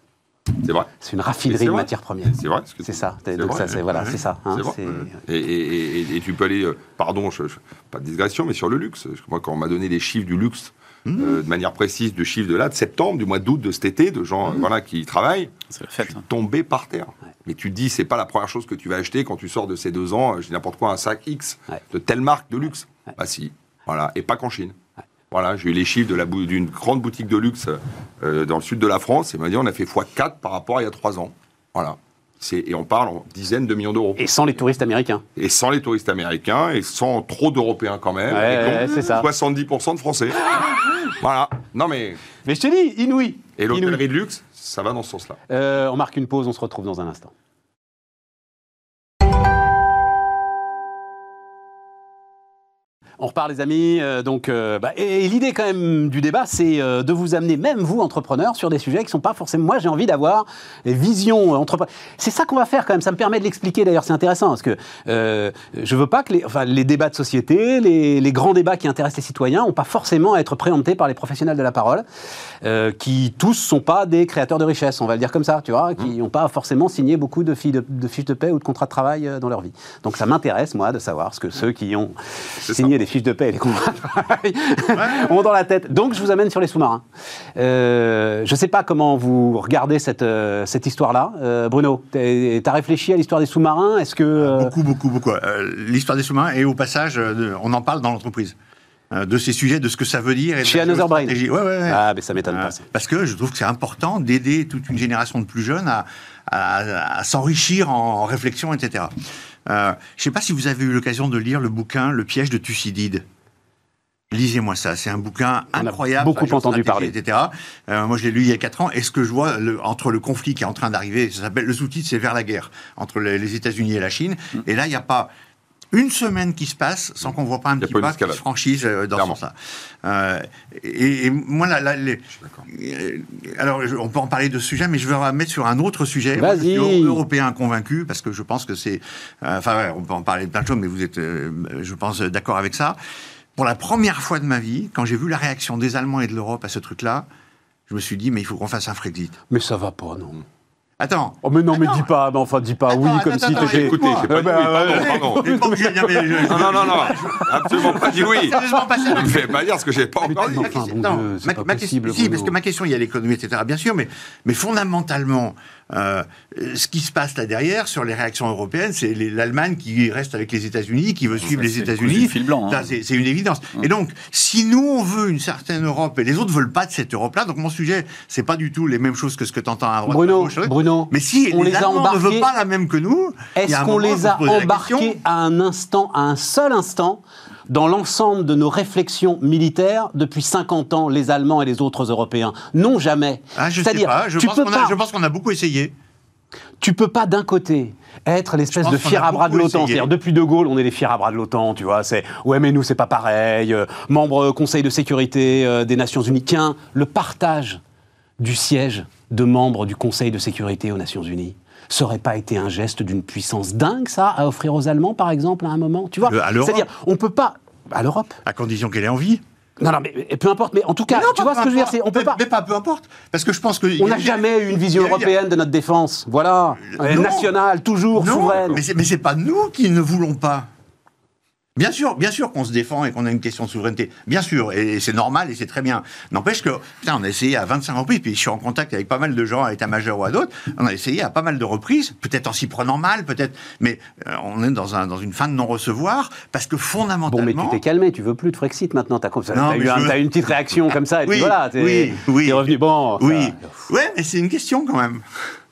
C'est vrai. C'est une raffinerie de matières premières. C'est vrai. C'est ça. Donc ça, c'est voilà, c'est ça. Hein, et, tu peux aller, euh, pardon, je, pas de digression, mais sur le luxe. Moi, quand on m'a donné les chiffres du luxe mmh. euh, de manière précise, de chiffres de là, de septembre, du mois d'août, de cet été, de gens mmh. voilà qui travaillent, suis hein. tombé par terre. Mais tu te dis, c'est pas la première chose que tu vas acheter quand tu sors de ces deux ans. Je dis n'importe quoi, un sac X de telle marque de luxe. Bah si, voilà, et pas qu'en Chine. Voilà, j'ai eu les chiffres d'une grande boutique de luxe euh, dans le sud de la France et m'a dit on a fait x4 par rapport à il y a trois ans. Voilà. Et on parle en dizaines de millions d'euros. Et sans les touristes américains. Et sans les touristes américains, et sans trop d'Européens quand même. Ouais, c'est ça. 70% de Français. *laughs* voilà. Non mais. Mais je te dis, inouï. Et l'hôtellerie de luxe, ça va dans ce sens-là. Euh, on marque une pause, on se retrouve dans un instant. On repart les amis. Euh, donc, euh, bah, et, l'idée quand même du débat, c'est euh, de vous amener, même vous entrepreneurs, sur des sujets qui ne sont pas forcément. Moi, j'ai envie d'avoir des visions entrepreneurs. C'est ça qu'on va faire quand même. Ça me permet de l'expliquer. D'ailleurs, c'est intéressant parce que je veux pas que les, enfin, les débats de société, les, grands débats qui intéressent les citoyens, n'ont pas forcément à être préemptés par les professionnels de la parole, qui tous sont pas des créateurs de richesse. On va le dire comme ça, tu vois, qui n'ont mmh. pas forcément signé beaucoup de, fiches de, de, fiches de paix ou de contrats de travail dans leur vie. Donc, ça m'intéresse moi de savoir ce que ceux qui ont signé des fiches de paix et les contrats *laughs* ont dans la tête. Donc, je vous amène sur les sous-marins. Euh, je ne sais pas comment vous regardez cette, euh, cette histoire-là. Euh, Bruno, tu as réfléchi à l'histoire des sous-marins? Est-ce que... Beaucoup, beaucoup, beaucoup. l'histoire des sous-marins, et au passage, on en parle dans l'entreprise de ces sujets, de ce que ça veut dire. Et Chez Another Brain ouais, ouais, ouais. Ah, mais ça m'étonne pas. Parce que je trouve que c'est important d'aider toute une génération de plus jeunes à, à, s'enrichir en, réflexion, etc. Euh, je ne sais pas si vous avez eu l'occasion de lire le bouquin Le piège de Thucydide. Lisez-moi ça, c'est un bouquin incroyable. beaucoup entendu parler. Etc. Euh, moi, je l'ai lu il y a 4 ans. Et ce que je vois entre le conflit qui est en train d'arriver, ça s'appelle le sous-titre, c'est vers la guerre entre les, États-Unis et la Chine. Mm. Et là, il n'y a pas une semaine qui se passe sans qu'on voit pas un petit pas qui se franchise euh, dans ce sens-là. Euh, et, moi, là, là les, euh, alors on peut en parler de ce sujet, mais je vais remettre sur un autre sujet. Moi, je suis européen convaincu parce que je pense que c'est, enfin, ouais, on peut en parler de plein de choses, mais vous êtes, je pense, d'accord avec ça. Pour la première fois de ma vie, quand j'ai vu la réaction des Allemands et de l'Europe à ce truc-là, je me suis dit, mais il faut qu'on fasse un Frexit. Mais ça va pas, non. Attends. Oh, mais non, mais dis pas, mais enfin, dis pas oui comme si t'étais. Écoutez, j'ai pas dit oui, pardon, Non, non, non, non, *laughs* absolument pas dit oui. Ne me fais pas dire ce que j'ai pas encore dit. Non, ma question, si, parce que ma question, il y a l'économie, etc., bien sûr, mais, mais fondamentalement, euh, ce qui se passe là derrière sur les réactions européennes, c'est l'Allemagne qui reste avec les États-Unis, qui veut suivre les États-Unis. Hein. C'est une évidence. Et donc, si nous on veut une certaine Europe et les autres veulent pas de cette Europe-là, donc mon sujet, c'est pas du tout les mêmes choses que ce que tu entends à droite. Bruno, Bruno, mais si on les, Allemands a ne veulent pas la même que nous, est-ce qu'on les a embarqués à un instant, à un seul instant? Dans l'ensemble de nos réflexions militaires depuis 50 ans, les Allemands et les autres Européens Non, jamais. Ah, je sais pas. Je pense qu'on a, beaucoup essayé. Tu peux pas d'un côté être l'espèce de fier à bras de l'OTAN. C'est-à-dire, depuis De Gaulle, on est les fiers à bras de l'OTAN, tu vois. C'est, ouais, mais nous, c'est pas pareil. Euh, membre Conseil de sécurité euh, des Nations Unies. Tiens, le partage du siège de membres du Conseil de sécurité aux Nations Unies ça aurait pas été un geste d'une puissance dingue, ça, à offrir aux Allemands, par exemple, à un moment Tu vois? C'est-à-dire, on peut pas. À l'Europe. À condition qu'elle ait envie. Non, non, mais peu importe. Mais en tout cas, tu vois ce que je veux dire c'est, on peut pas. Mais pas peu importe, parce que je pense que on n'a jamais eu une vision européenne de notre défense. Voilà, euh, nationale, toujours souveraine. Mais c'est, mais c'est pas nous qui ne voulons pas. Bien sûr, bien sûr qu'on se défend et qu'on a une question de souveraineté. Bien sûr, et c'est normal et c'est très bien. N'empêche que, putain, on a essayé à 25 reprises, puis je suis en contact avec pas mal de gens à état-major ou à d'autres, on a essayé à pas mal de reprises, peut-être en s'y prenant mal, peut-être, mais euh, on est dans, un, dans une fin de non-recevoir, parce que fondamentalement... Bon, mais tu t'es calmé, tu veux plus de Frexit maintenant, t'as as, eu as une petite réaction *laughs* comme ça, et puis voilà, t'es oui, oui, revenu, bon... Oui, ouais, mais c'est une question quand même.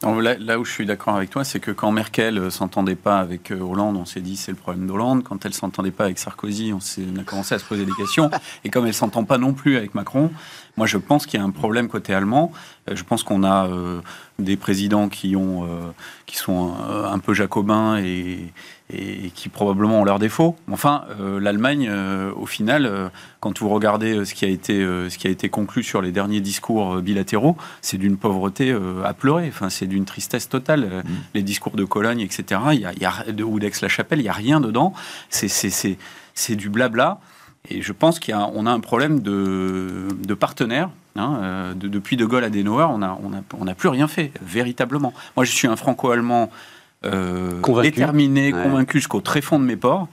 Là, où je suis d'accord avec toi, c'est que quand Merkel euh, s'entendait pas avec euh, Hollande, on s'est dit c'est le problème d'Hollande. Quand elle s'entendait pas avec Sarkozy, on, a commencé à se poser des questions. Et comme elle s'entend pas non plus avec Macron, moi je pense qu'il y a un problème côté allemand. Euh, je pense qu'on a des présidents qui ont, qui sont un peu jacobins et, et qui probablement ont leurs défauts. Enfin, euh, l'Allemagne, euh, au final, euh, quand vous regardez ce qui, a été, ce qui a été conclu sur les derniers discours bilatéraux, c'est d'une pauvreté à pleurer. Enfin, c'est d'une tristesse totale. Mm. Les discours de Cologne, etc., y a, y a, ou d'Aix-la-Chapelle, il n'y a rien dedans. C'est du blabla. Et je pense qu'on a, a, un problème de, de partenaires. Hein, depuis De Gaulle à Denauer, on n'a on a, on a plus rien fait, véritablement. Moi, je suis un franco-allemand euh, déterminé, convaincu jusqu'au très fond de mes pores.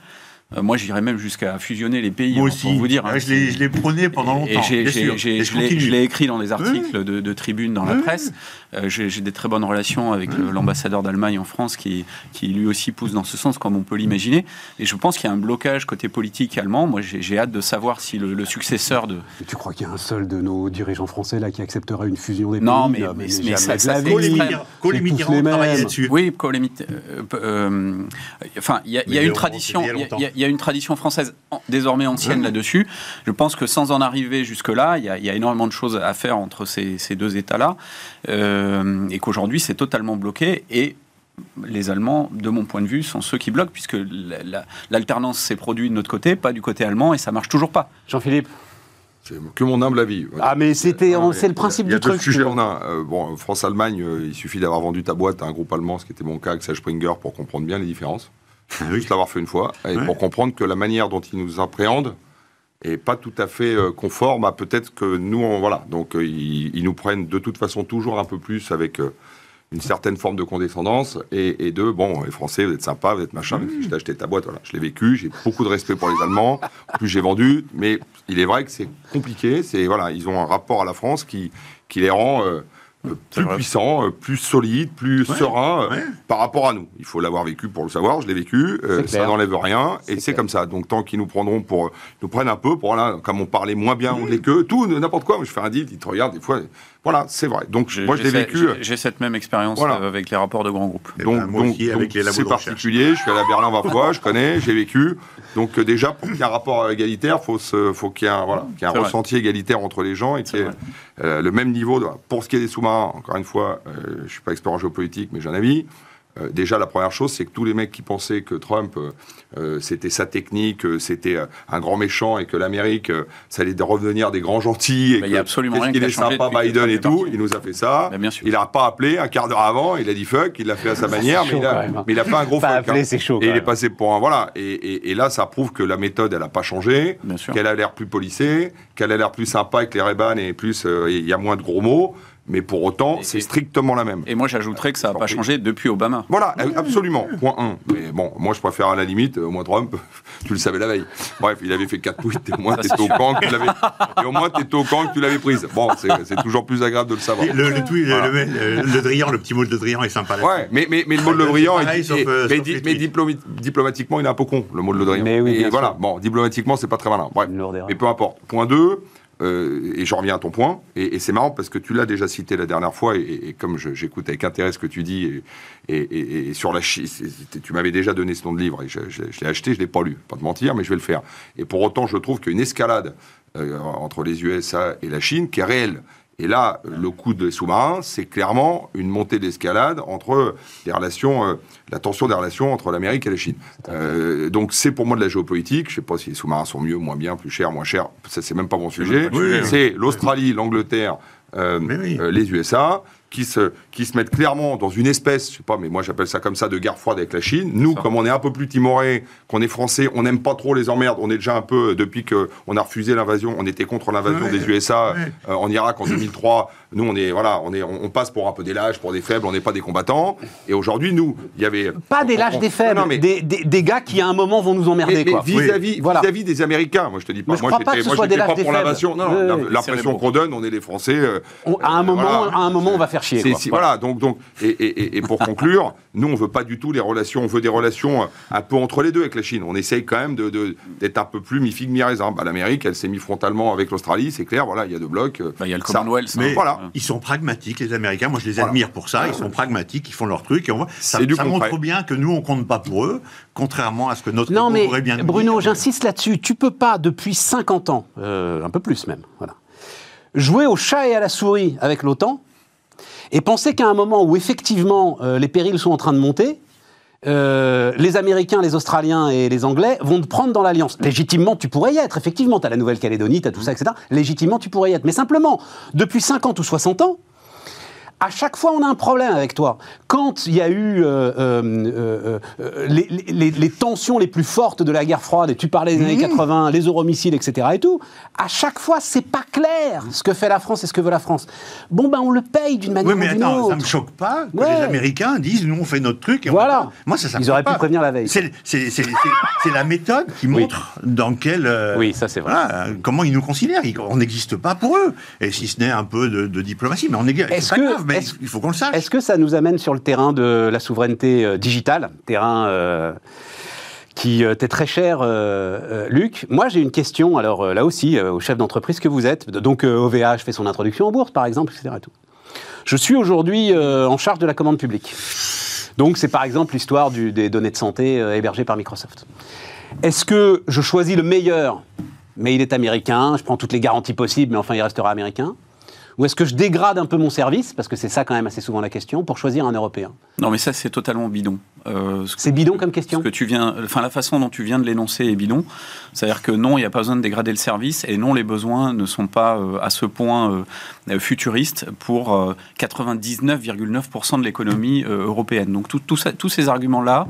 Euh, moi, j'irais même jusqu'à fusionner les pays. Moi aussi. Pour vous dire, hein, je l'ai prôné pendant longtemps. je l'ai écrit dans des articles de, de tribune dans la presse. Euh, j'ai des très bonnes relations avec l'ambassadeur d'Allemagne en France qui, qui lui aussi pousse dans ce sens, comme on peut l'imaginer. Et je pense qu'il y a un blocage côté politique allemand. Moi, j'ai hâte de savoir si le, successeur de. tu crois qu'il y a un seul de nos dirigeants français là qui accepterait une fusion des non, pays Non, mais, mais, mais ça, ça là-dessus. Oui, euh, enfin, il y a, une tradition y a une tradition française désormais ancienne là-dessus. Je pense que sans en arriver jusque-là, il y, a énormément de choses à faire entre ces, deux États-là, euh, et qu'aujourd'hui c'est totalement bloqué. Et les Allemands, de mon point de vue, sont ceux qui bloquent, puisque l'alternance s'est produite de notre côté, pas du côté allemand, et ça marche toujours pas. Jean-Philippe c'est que mon humble avis. Ah, mais c'était, c'est le principe du truc. Il y a deux sujets euh, bon, France-Allemagne, euh, il suffit d'avoir vendu ta boîte à un groupe allemand, ce qui était mon cas avec Sage Springer, pour comprendre bien les différences. Juste l'avoir fait une fois, et pour comprendre que la manière dont ils nous appréhendent est pas tout à fait euh, conforme à peut-être que nous, on, voilà. Donc euh, ils, nous prennent de toute façon toujours un peu plus avec euh, une certaine forme de condescendance et, et, de bon, les Français, vous êtes sympas, vous êtes machin. Mmh. Je t'ai acheté ta boîte, voilà, je l'ai vécu, j'ai beaucoup de respect pour les Allemands. En plus, j'ai vendu, mais il est vrai que c'est compliqué. C'est voilà, ils ont un rapport à la France qui qui les rend euh, plus puissant, euh, plus solide, plus serein euh, par rapport à nous. Il faut l'avoir vécu pour le savoir. Je l'ai vécu. ça n'enlève rien et c'est comme ça. Donc tant qu'ils nous prendront pour, nous prennent un peu pour là, comme on parlait moins bien anglais qu'eux, tout n'importe quoi. Je fais un deal, ils te regardent des fois. Voilà, c'est vrai. Donc moi je l'ai vécu. J'ai cette même expérience avec les rapports de grands groupes. Donc, ben, c'est particulier. Je suis allé à Berlin 20 fois, je connais, j'ai vécu. Donc déjà pour qu'il y ait un rapport égalitaire, faut faut qu'il y ait un, voilà, qu un ressenti égalitaire entre les gens et qu'il y ait le même niveau. pour ce qui est des sous encore une fois, euh, je ne suis pas expert en géopolitique, mais j'ai un avis. Euh, déjà, la première chose, c'est que tous les mecs qui pensaient que Trump, euh, euh, c'était sa technique, c'était un grand méchant et que l'Amérique, ça allait revenir des grands gentils et il y a absolument rien qu'il est sympa, Biden et tout, il nous a fait ça. bien sûr. Il n'a pas appelé un quart d'heure avant, il a dit fuck, il l'a fait à sa manière, mais, il a, hein. mais il a fait un gros fuck. Appelé, c'est chaud. Et il est passé pour un voilà. Et, et, et, là, ça prouve que la méthode, elle n'a pas changé, qu'elle a l'air plus polissée, qu'elle a l'air plus sympa avec les Reban et plus, il y a moins de gros mots. Mais pour autant, c'est strictement la même. Et moi, j'ajouterais que ça n'a pas changé depuis Obama. Voilà, absolument. Point 1. Mais bon, moi, je préfère à la limite, au moins Trump, *laughs* tu le savais la veille. Bref, il avait fait 4 tweets, et au moins, t'étais au camp que tu l'avais. Et au moins, t'étais au camp que tu l'avais prise. Bon, c'est toujours plus agréable de le savoir. Le, le tweet, voilà. le, le, le, Drian, le petit mot de Drian est sympa. Là ouais, mais, mais, mais le mot de Le Drian, est, est, euh, mais, mais diplomatiquement, il est un peu con, le mot de Le Drian. Mais oui, et voilà, bon, diplomatiquement, c'est pas très malin. Bref, mais peu importe. Point 2. Euh, et je reviens à ton point, et, c'est marrant parce que tu l'as déjà cité la dernière fois, et, comme j'écoute avec intérêt ce que tu dis, et, sur la Chine, tu m'avais déjà donné ce nom de livre, et je, l'ai acheté, je l'ai pas lu, pas te mentir, mais je vais le faire. Et pour autant, je trouve qu'il y a une escalade euh, entre les USA et la Chine qui est réelle. Et là, le coup des sous-marins, c'est clairement une montée d'escalade entre les relations, euh, la tension des relations entre l'Amérique et la Chine. Euh, donc c'est pour moi de la géopolitique. Je sais pas si les sous-marins sont mieux, moins bien, plus chers, moins chers. Ça c'est même pas mon sujet. Oui. C'est l'Australie, l'Angleterre, euh, oui. les USA qui se, qui se mettent clairement dans une espèce, je sais pas, mais moi j'appelle ça comme ça, de guerre froide avec la Chine. Nous, comme on est un peu plus timorés, qu'on est français, on n'aime pas trop les emmerdes. On est déjà un peu, depuis qu'on a refusé l'invasion, on était contre l'invasion Ouais, des USA ouais. euh, en Irak en 2003. Nous, on est, voilà, on est, on, on passe pour un peu des lâches, pour des faibles, on n'est pas des combattants. Et aujourd'hui, nous, il y avait. Pas des lâches, on- des faibles, non, mais- des, des, des gars qui à un moment vont nous emmerder. mais, vis-à-vis Voilà. vis-à-vis des Américains, moi je te dis pas, Mais je moi crois pas j'étais que ce moi, soit des lâches, des pour faibles. l'invasion. L'impression qu'on donne, on est les Français. euh, On- à un euh, moment, voilà. à un moment, on va faire chier. C'est- quoi. si- voilà, donc, donc et, et- et- et pour conclure, *laughs* nous, on veut pas du tout les relations, on veut des relations euh, un peu entre les deux avec la Chine. On essaye quand même de- d'être un peu plus mi-figue, mi-raisin. Bah, L'Amérique, elle s'est mis frontalement avec l'Australie, c'est clair, voilà, il y a deux blocs. euh, Bah, il y a le Commonwealth. Mais ils sont pragmatiques, les Américains. Moi, je les Voilà. admire pour ça. Ils sont pragmatiques, ils font leur truc. Et on voit, ça, C'est du ça concret. montre bien que nous, on compte pas pour eux, contrairement à ce que notre Non, mais pourrait bien Bruno, dire. j'insiste là-dessus. Tu peux pas, depuis 50 ans, euh, un peu plus même, voilà, jouer au chat et à la souris avec l'OTAN et penser qu'à un moment où effectivement euh, les périls sont en train de monter, euh, les Américains, les Australiens et les Anglais vont te prendre dans l'alliance. Légitimement, tu pourrais y être. Effectivement, tu la Nouvelle-Calédonie, tu tout ça, etc. Légitimement, tu pourrais y être. Mais simplement, depuis 50 ou 60 ans, à chaque fois, on a un problème avec toi. Quand il y a eu euh, euh, euh, les, les- les tensions les plus fortes de la guerre froide, et tu parlais des années 80, les euromissiles, etc. et tout, à chaque fois, c'est pas clair ce que fait la France et ce que veut la France. Bon, ben, on le paye d'une manière Oui, mais ou d'une attends, autre. ça me choque pas que Ouais. les Américains disent nous on fait notre truc. Et Voilà. Moi ça, ça me Ils auraient pu prévenir la veille. C'est la méthode qui montre dans quelle. euh, Oui, ça, c'est vrai. voilà, comment ils nous considèrent. On n'existe pas pour eux. Et si ce n'est un peu de, de diplomatie, mais on est. Est-ce que- grave, mais est-ce- il faut qu'on le sache. Est-ce que ça nous amène sur le terrain de la souveraineté euh, digitale, terrain euh, qui euh, t'est très cher, euh, Luc? Moi, j'ai une question, alors là aussi, au chef d'entreprise que vous êtes. Donc, OVH fait son introduction en bourse, par exemple, etc. et tout. Je suis aujourd'hui en charge de la commande publique. Donc, c'est par exemple l'histoire des données de santé hébergées par Microsoft. Est-ce que je choisis le meilleur, mais il est américain, je prends toutes les garanties possibles, mais enfin, il restera américain ou est-ce que je dégrade un peu mon service, parce que c'est ça quand même assez souvent la question, pour choisir un Européen? Non, mais ça, c'est totalement bidon. Euh, ce C'est bidon comme question? ce que tu viens, enfin la façon dont tu viens de l'énoncer est bidon. C'est-à-dire que non, il n'y a pas besoin de dégrader le service et non, les besoins ne sont pas euh, à ce point euh, futuristes pour euh, 99,9% de l'économie européenne. Donc tout- tout ça- tous ces arguments-là,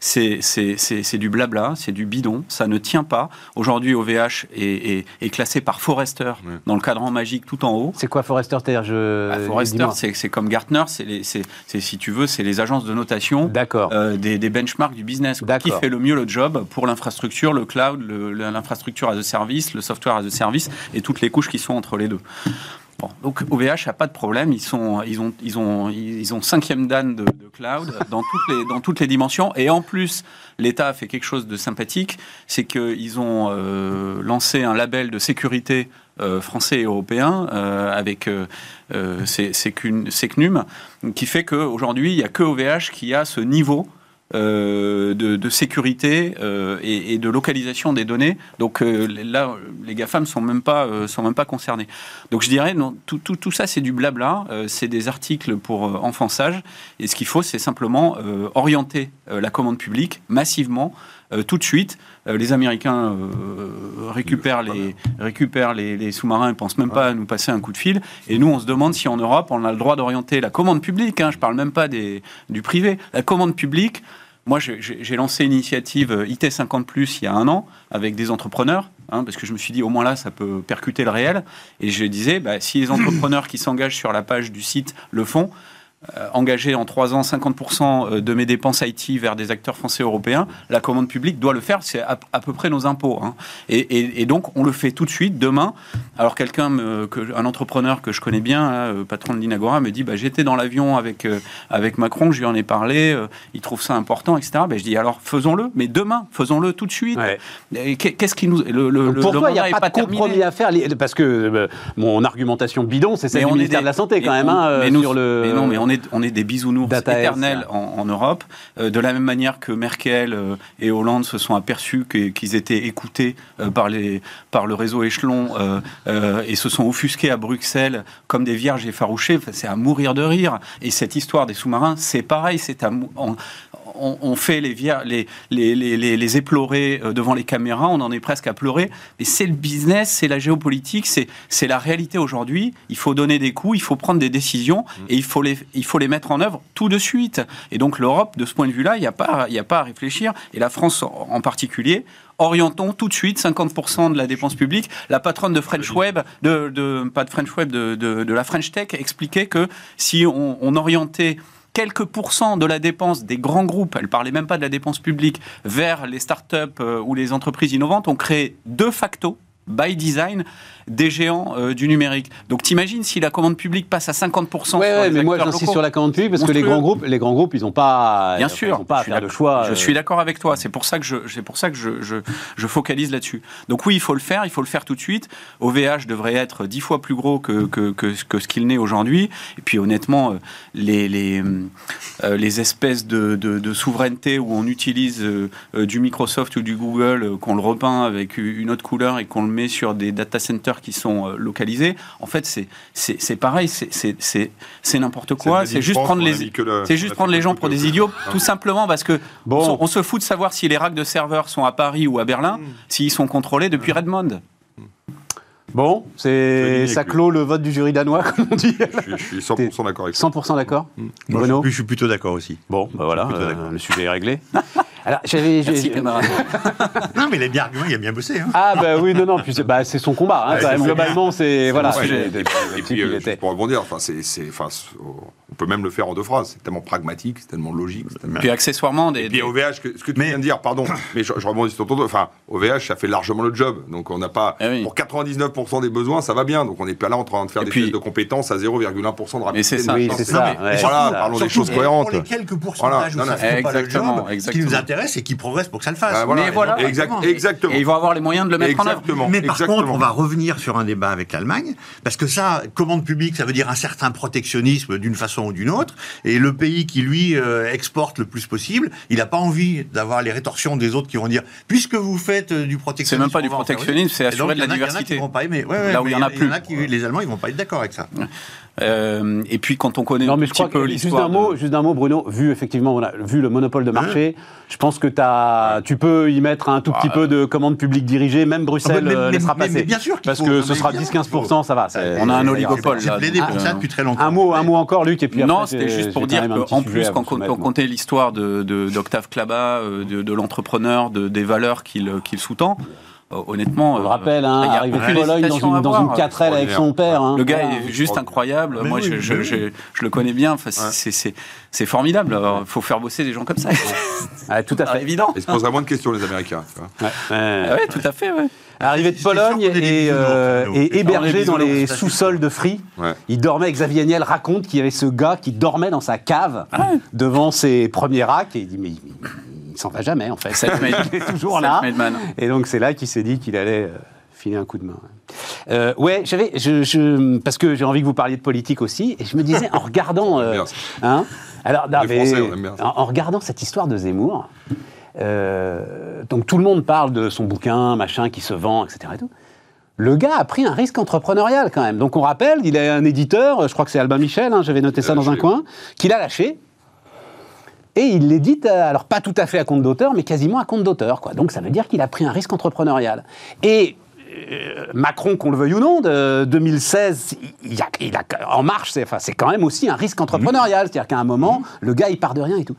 c'est c'est- c'est- c'est du blabla, c'est du bidon, ça ne tient pas. Aujourd'hui, OVH est, est- est classé par Forrester dans le cadran magique tout en haut. C'est quoi Forrester C'est-à-dire, je... Bah, Forrester, c'est c'est comme Gartner, c'est les- c'est- c'est, si tu veux, c'est les agences de notation D'accord. euh, des, des benchmarks du business. Qui fait le mieux le job pour l'infrastructure, le cloud, l'infrastructure as a service, le software as a service et toutes les couches qui sont entre les deux. Bon, donc OVH n'a pas de problème, ils, sont, ils, ont, ils, ont, ils ont cinquième dan de, cloud dans toutes, les, dans toutes les dimensions. Et en plus, l'État a fait quelque chose de sympathique, c'est qu'ils ont euh, lancé un label de sécurité euh, français et européen euh, avec euh, euh, Sécun- Sécnum, qui fait qu'aujourd'hui, il n'y a que OVH qui a ce niveau euh, de, sécurité euh, et, de localisation des données. Donc euh, là, les GAFAM ne sont, même pas, sont même pas concernés. Donc je dirais, non, tout, tout, tout ça, c'est du blabla, c'est des articles pour enfant-sage. Et ce qu'il faut, c'est simplement orienter la commande publique massivement, tout de suite. les Américains récupèrent, les, récupèrent les, sous-marins et ne pensent même pas à nous passer un coup de fil. Et nous, on se demande si en Europe, on a le droit d'orienter la commande publique, hein, je ne parle même pas des, du privé, la commande publique moi, j'ai lancé une initiative euh, IT 50 il y a un an avec des entrepreneurs, hein, parce que je me suis dit au moins là, ça peut percuter le réel. Et je disais, bah, si les entrepreneurs qui s'engagent sur la page du site le font, euh, engager en trois ans 50% euh, de mes dépenses IT vers des acteurs français européens, la commande publique doit le faire, c'est à, peu près nos impôts. Hein. Et, donc on le fait tout de suite, demain. Alors quelqu'un, un entrepreneur que je connais bien, euh, patron de l'Inagora, me dit bah, j'étais dans l'avion avec, avec Macron, je lui en ai parlé, il trouve ça important, etc. Bah, je dis alors faisons-le, mais demain, faisons-le tout de suite. Qu'est-ce qui nous... Le, le, Pour toi, il n'y a pas, de compromis à faire, parce que mon argumentation bidon, c'est celle du ministère de la Santé quand même. Hein, mais, sur le... mais non, mais on est, on est des bisounours éternels en, Europe. Euh, de la même manière que Merkel euh, et Hollande se sont aperçus qu'ils étaient écoutés euh, par, les, par le réseau échelon et se sont offusqués à Bruxelles comme des vierges effarouchées, c'est à mourir de rire. Et cette histoire des sous-marins, c'est pareil, c'est à, on, fait les, les, les, euh, devant les caméras, on en est presque à pleurer. Mais c'est le business, c'est la géopolitique, c'est la réalité aujourd'hui. Il faut donner des coups, il faut prendre des décisions mm. et il faut, les, il faut les mettre en œuvre tout de suite. Et donc l'Europe, de ce point de vue-là, il n'y a, pas, a pas à réfléchir. Et la France en particulier, orientons tout de suite 50% de la dépense publique. La patronne de French Web, de, pas de French Web, de, de, la French Tech, expliquait que si on, on orientait quelques pourcents de la dépense des grands groupes, elle parlait même pas de la dépense publique, vers les startups euh, ou les entreprises innovantes, on crée de facto, by design, des géants euh, du numérique. Donc t'imagines si la commande publique passe à 50% ouais, mais moi j'insiste sur la commande publique parce que les grands groupes, les grands groupes, ils n'ont pas, bien sûr, pas à faire de choix. Je euh. suis d'accord avec toi. C'est pour ça que je, c'est pour ça que je, je, je focalise là-dessus. Donc oui, il faut le faire, il faut le faire tout de suite. OVH devrait être dix fois plus gros que, que, que, que ce qu'il n'est aujourd'hui. Et puis honnêtement, euh, les, les, les espèces de, de, de, souveraineté où on utilise du Microsoft ou du Google, qu'on le repeint avec une autre couleur et qu'on le met sur des data centers qui sont euh, localisés. En fait, c'est pareil, c'est n'importe quoi. C'est juste prendre les, c'est juste prendre les gens pour des idiots, tout simplement parce que bon. on, se fout de savoir si les racks de serveurs sont à Paris ou à Berlin, hmm. s'ils sont contrôlés depuis Redmond. Bon, c'est ça clôt le vote du jury danois, comme on dit. Je, suis 100% d'accord avec 100% d'accord hmm. Bruno je, suis plutôt d'accord aussi. Bon, bah voilà, euh, le sujet est réglé. *laughs* Alors, j'avais. non, mais il a bien argumenté, il a bien bossé. Hein. Ah, bah oui, non, non, puis c'est bah, son combat. Hein, quand même. Globalement, c'est. Voilà. Et puis, euh, pour rebondir, enfin, c'est on peut même le faire en deux phrases. C'est tellement pragmatique, c'est tellement logique. Et puis accessoirement, des. Et puis OVH, ce que tu viens de dire, pardon, mais je, rebondis sur ton tour. Enfin, OVH, ça fait largement le job. Donc on n'a pas. Eh pour 99% des besoins, ça va bien. Donc on n'est pas là en train de faire des puis... de compétences à 0,1% de rapidité. Mais c'est ça. Oui, c'est ça. Voilà, parlons des choses cohérentes. Pour les quelques pourcentages où ça fait pas le job, ce qui nous intéresse, c'est qu'ils progressent pour que ça le fasse. Bah, mais voilà. Exactement. Et ils vont avoir les moyens de le mettre en œuvre. Mais par contre, on va revenir sur un débat avec l'Allemagne, parce que ça, commande publique, ça veut dire un certain protectionnisme d'une façon ou d'une autre. Et le pays qui, lui, euh, exporte le plus possible, il n'a pas envie d'avoir les rétorsions des autres qui vont dire puisque vous faites euh, du protectionnisme. C'est même pas du protectionnisme, c'est assurer de la diversité. Il y en a qui vont pas aimer. Là où il y en a plus. les Allemands, ils vont pas être d'accord avec ça. Euh, et puis quand on connaît non, mais je crois que, juste d'un mot, juste d'un mot, Bruno, vu effectivement, on a vu le monopole de marché, je pense que as, tu peux y mettre un tout petit peu de commande publique dirigée, même Bruxelles ah, mais, laissera passer. bien sûr, parce que ce sera 10-15%, ça va. On a un oligopole. J'ai plaidé pour ça depuis très longtemps. Un mot, un mot encore, Luc, et puis non, c'était juste pour dire qu'en plus, quand on comptait l'histoire d'Octave Klaba, euh, de l'entrepreneur, des valeurs qu'il sous-tend. Euh, honnêtement. On le rappelle, hein, il arrive de Pologne dans une, dans une 4L avec son père. Hein. Le gars est juste incroyable. Moi, je, je, je, je, le connais bien. Enfin, c'est formidable. Il faut faire bosser des gens comme ça. ah, *laughs* tout à fait. évident. Ils se poseraient moins de questions, les Américains. Oui, ah ouais, tout à fait. Ouais. Arrivé de Pologne et, euh, et, hébergé dans les sous-sols de Free. Il dormait, Xavier Niel raconte qu'il y avait ce gars qui dormait dans sa cave ah devant ses premiers racks et il dit mais il s'en va jamais en fait. *laughs* il est toujours là. Et donc c'est là qu'il s'est dit qu'il allait euh, filer un coup de main. Euh, ouais, j'avais, je, parce que j'ai envie que vous parliez de politique aussi, et je me disais en regardant, *laughs* euh, hein, Alors, non, mais Français, en, en regardant cette histoire de Zemmour, euh, donc tout le monde parle de son bouquin, machin, qui se vend, etc. Et tout. Le gars a pris un risque entrepreneurial quand même. Donc on rappelle, il a un éditeur, je crois que c'est Albin Michel, hein, j'avais noté ça dans un coin, qu'il a lâché. Et il l'édite, euh, alors pas tout à fait à compte d'auteur, mais quasiment à compte d'auteur. Donc ça veut dire qu'il a pris un risque entrepreneurial. Et euh, Macron, qu'on le veuille ou non, de 2016, il en marche, c'est c'est quand même aussi un risque entrepreneurial. C'est-à-dire qu'à un moment, le gars, il part de rien et tout.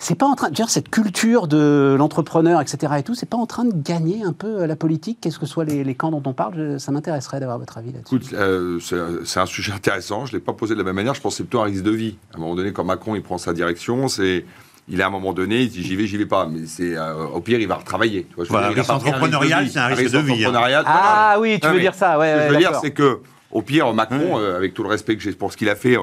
C'est pas en train de dire cette culture de l'entrepreneur, etc. et tout, c'est pas en train de gagner un peu euh, la politique, qu'est-ce que soient les, les camps dont on parle? Je- Ça m'intéresserait d'avoir votre avis là-dessus. Écoute, euh, c'est c'est un sujet intéressant. Je ne l'ai pas posé de la même manière. Je pense que c'est plutôt un risque de vie. À un moment donné, quand Macron il prend sa direction, c'est il est à un moment donné, il dit j'y vais, j'y vais pas. Mais c'est euh, au pire, il va retravailler. Tu vois, je Voilà, dire, a risque entrepreneurial, c'est un risque de vie, hein. Ah voilà. oui, tu Non, veux mais dire ça, ouais, Ce que ouais, je veux dire, c'est que au pire, Macron, euh, avec tout le respect que j'ai pour ce qu'il a fait, euh,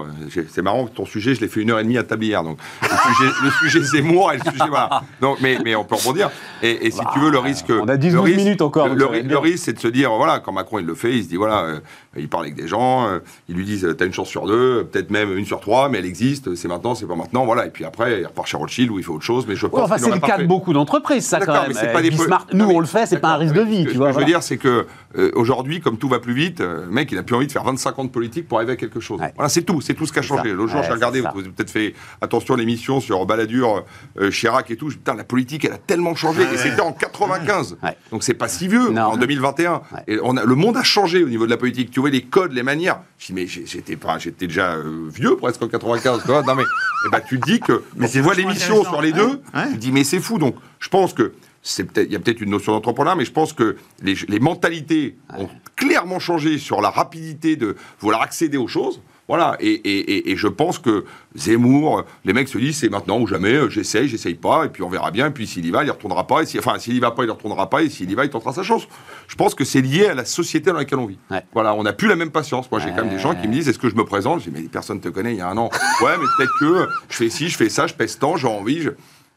c'est marrant, ton sujet, je l'ai fait une heure et demie à table hier. Donc, le sujet, le sujet Zemmour et le sujet. Voilà. Donc, mais, mais on peut rebondir. Et, et si tu veux, le risque. on a 10-12 le risque- minutes encore, Le, le le risque, c'est de se dire, voilà, quand Macron il le fait, il se dit, voilà, euh, il parle avec des gens, euh, ils lui disent, t'as une chance sur deux, peut-être même une sur trois, mais elle existe, c'est maintenant, c'est pas maintenant, voilà. Et puis après, il repart chez Rothschild où il fait autre chose, mais je pense Ouais, enfin, qu'il c'est le cas de beaucoup d'entreprises, ça, quand même. mais pas des Bismarck, nous, mais- on le fait, c'est pas un risque de vie, ce tu que vois. je veux dire, c'est que euh, aujourd'hui, comme tout va plus vite, euh, mec, il a plus envie de faire 25 ans de politique pour arriver à quelque chose. Ouais. Voilà, c'est tout, c'est tout ce qui a changé. L'autre jour, j'ai regardé, vous avez peut-être fait attention à l'émission sur Balladur, euh, Chirac et tout. Je- Putain, la politique, elle a tellement changé. Et c'était en 95. Ouais. Donc c'est pas si vieux, en 2021. Ouais. Et on a, le monde a changé au niveau de la politique. Tu les codes, les manières. Je dis, mais j'étais pas, j'étais déjà euh, vieux presque en 95. Tu vois non, mais eh ben, tu te dis que Mais c'est tu vois l'émission sur les deux, Ouais. tu te dis, mais c'est fou. Donc, je pense que c'est peut-être, il y a peut-être une notion d'entrepreneuriat, mais je pense que les, les mentalités ont clairement changé sur la rapidité de vouloir accéder aux choses. Voilà, et, et- et- je pense que Zemmour, les mecs se disent c'est maintenant ou jamais, euh, j'essaye, j'essaye pas, et puis on verra bien, et puis s'il y va, il y retournera pas, et si, enfin s'il y va pas, il y retournera pas, et s'il y va, il tentera sa chance. Je pense que c'est lié à la société dans laquelle on vit. Ouais. Voilà, on n'a plus la même patience. Moi, j'ai quand même des gens qui me disent est-ce que je me présente? Je dis mais personne te connaît il y a un an. Ouais, mais peut-être que je fais ci, je fais ça, je pèse tant, j'ai envie. je-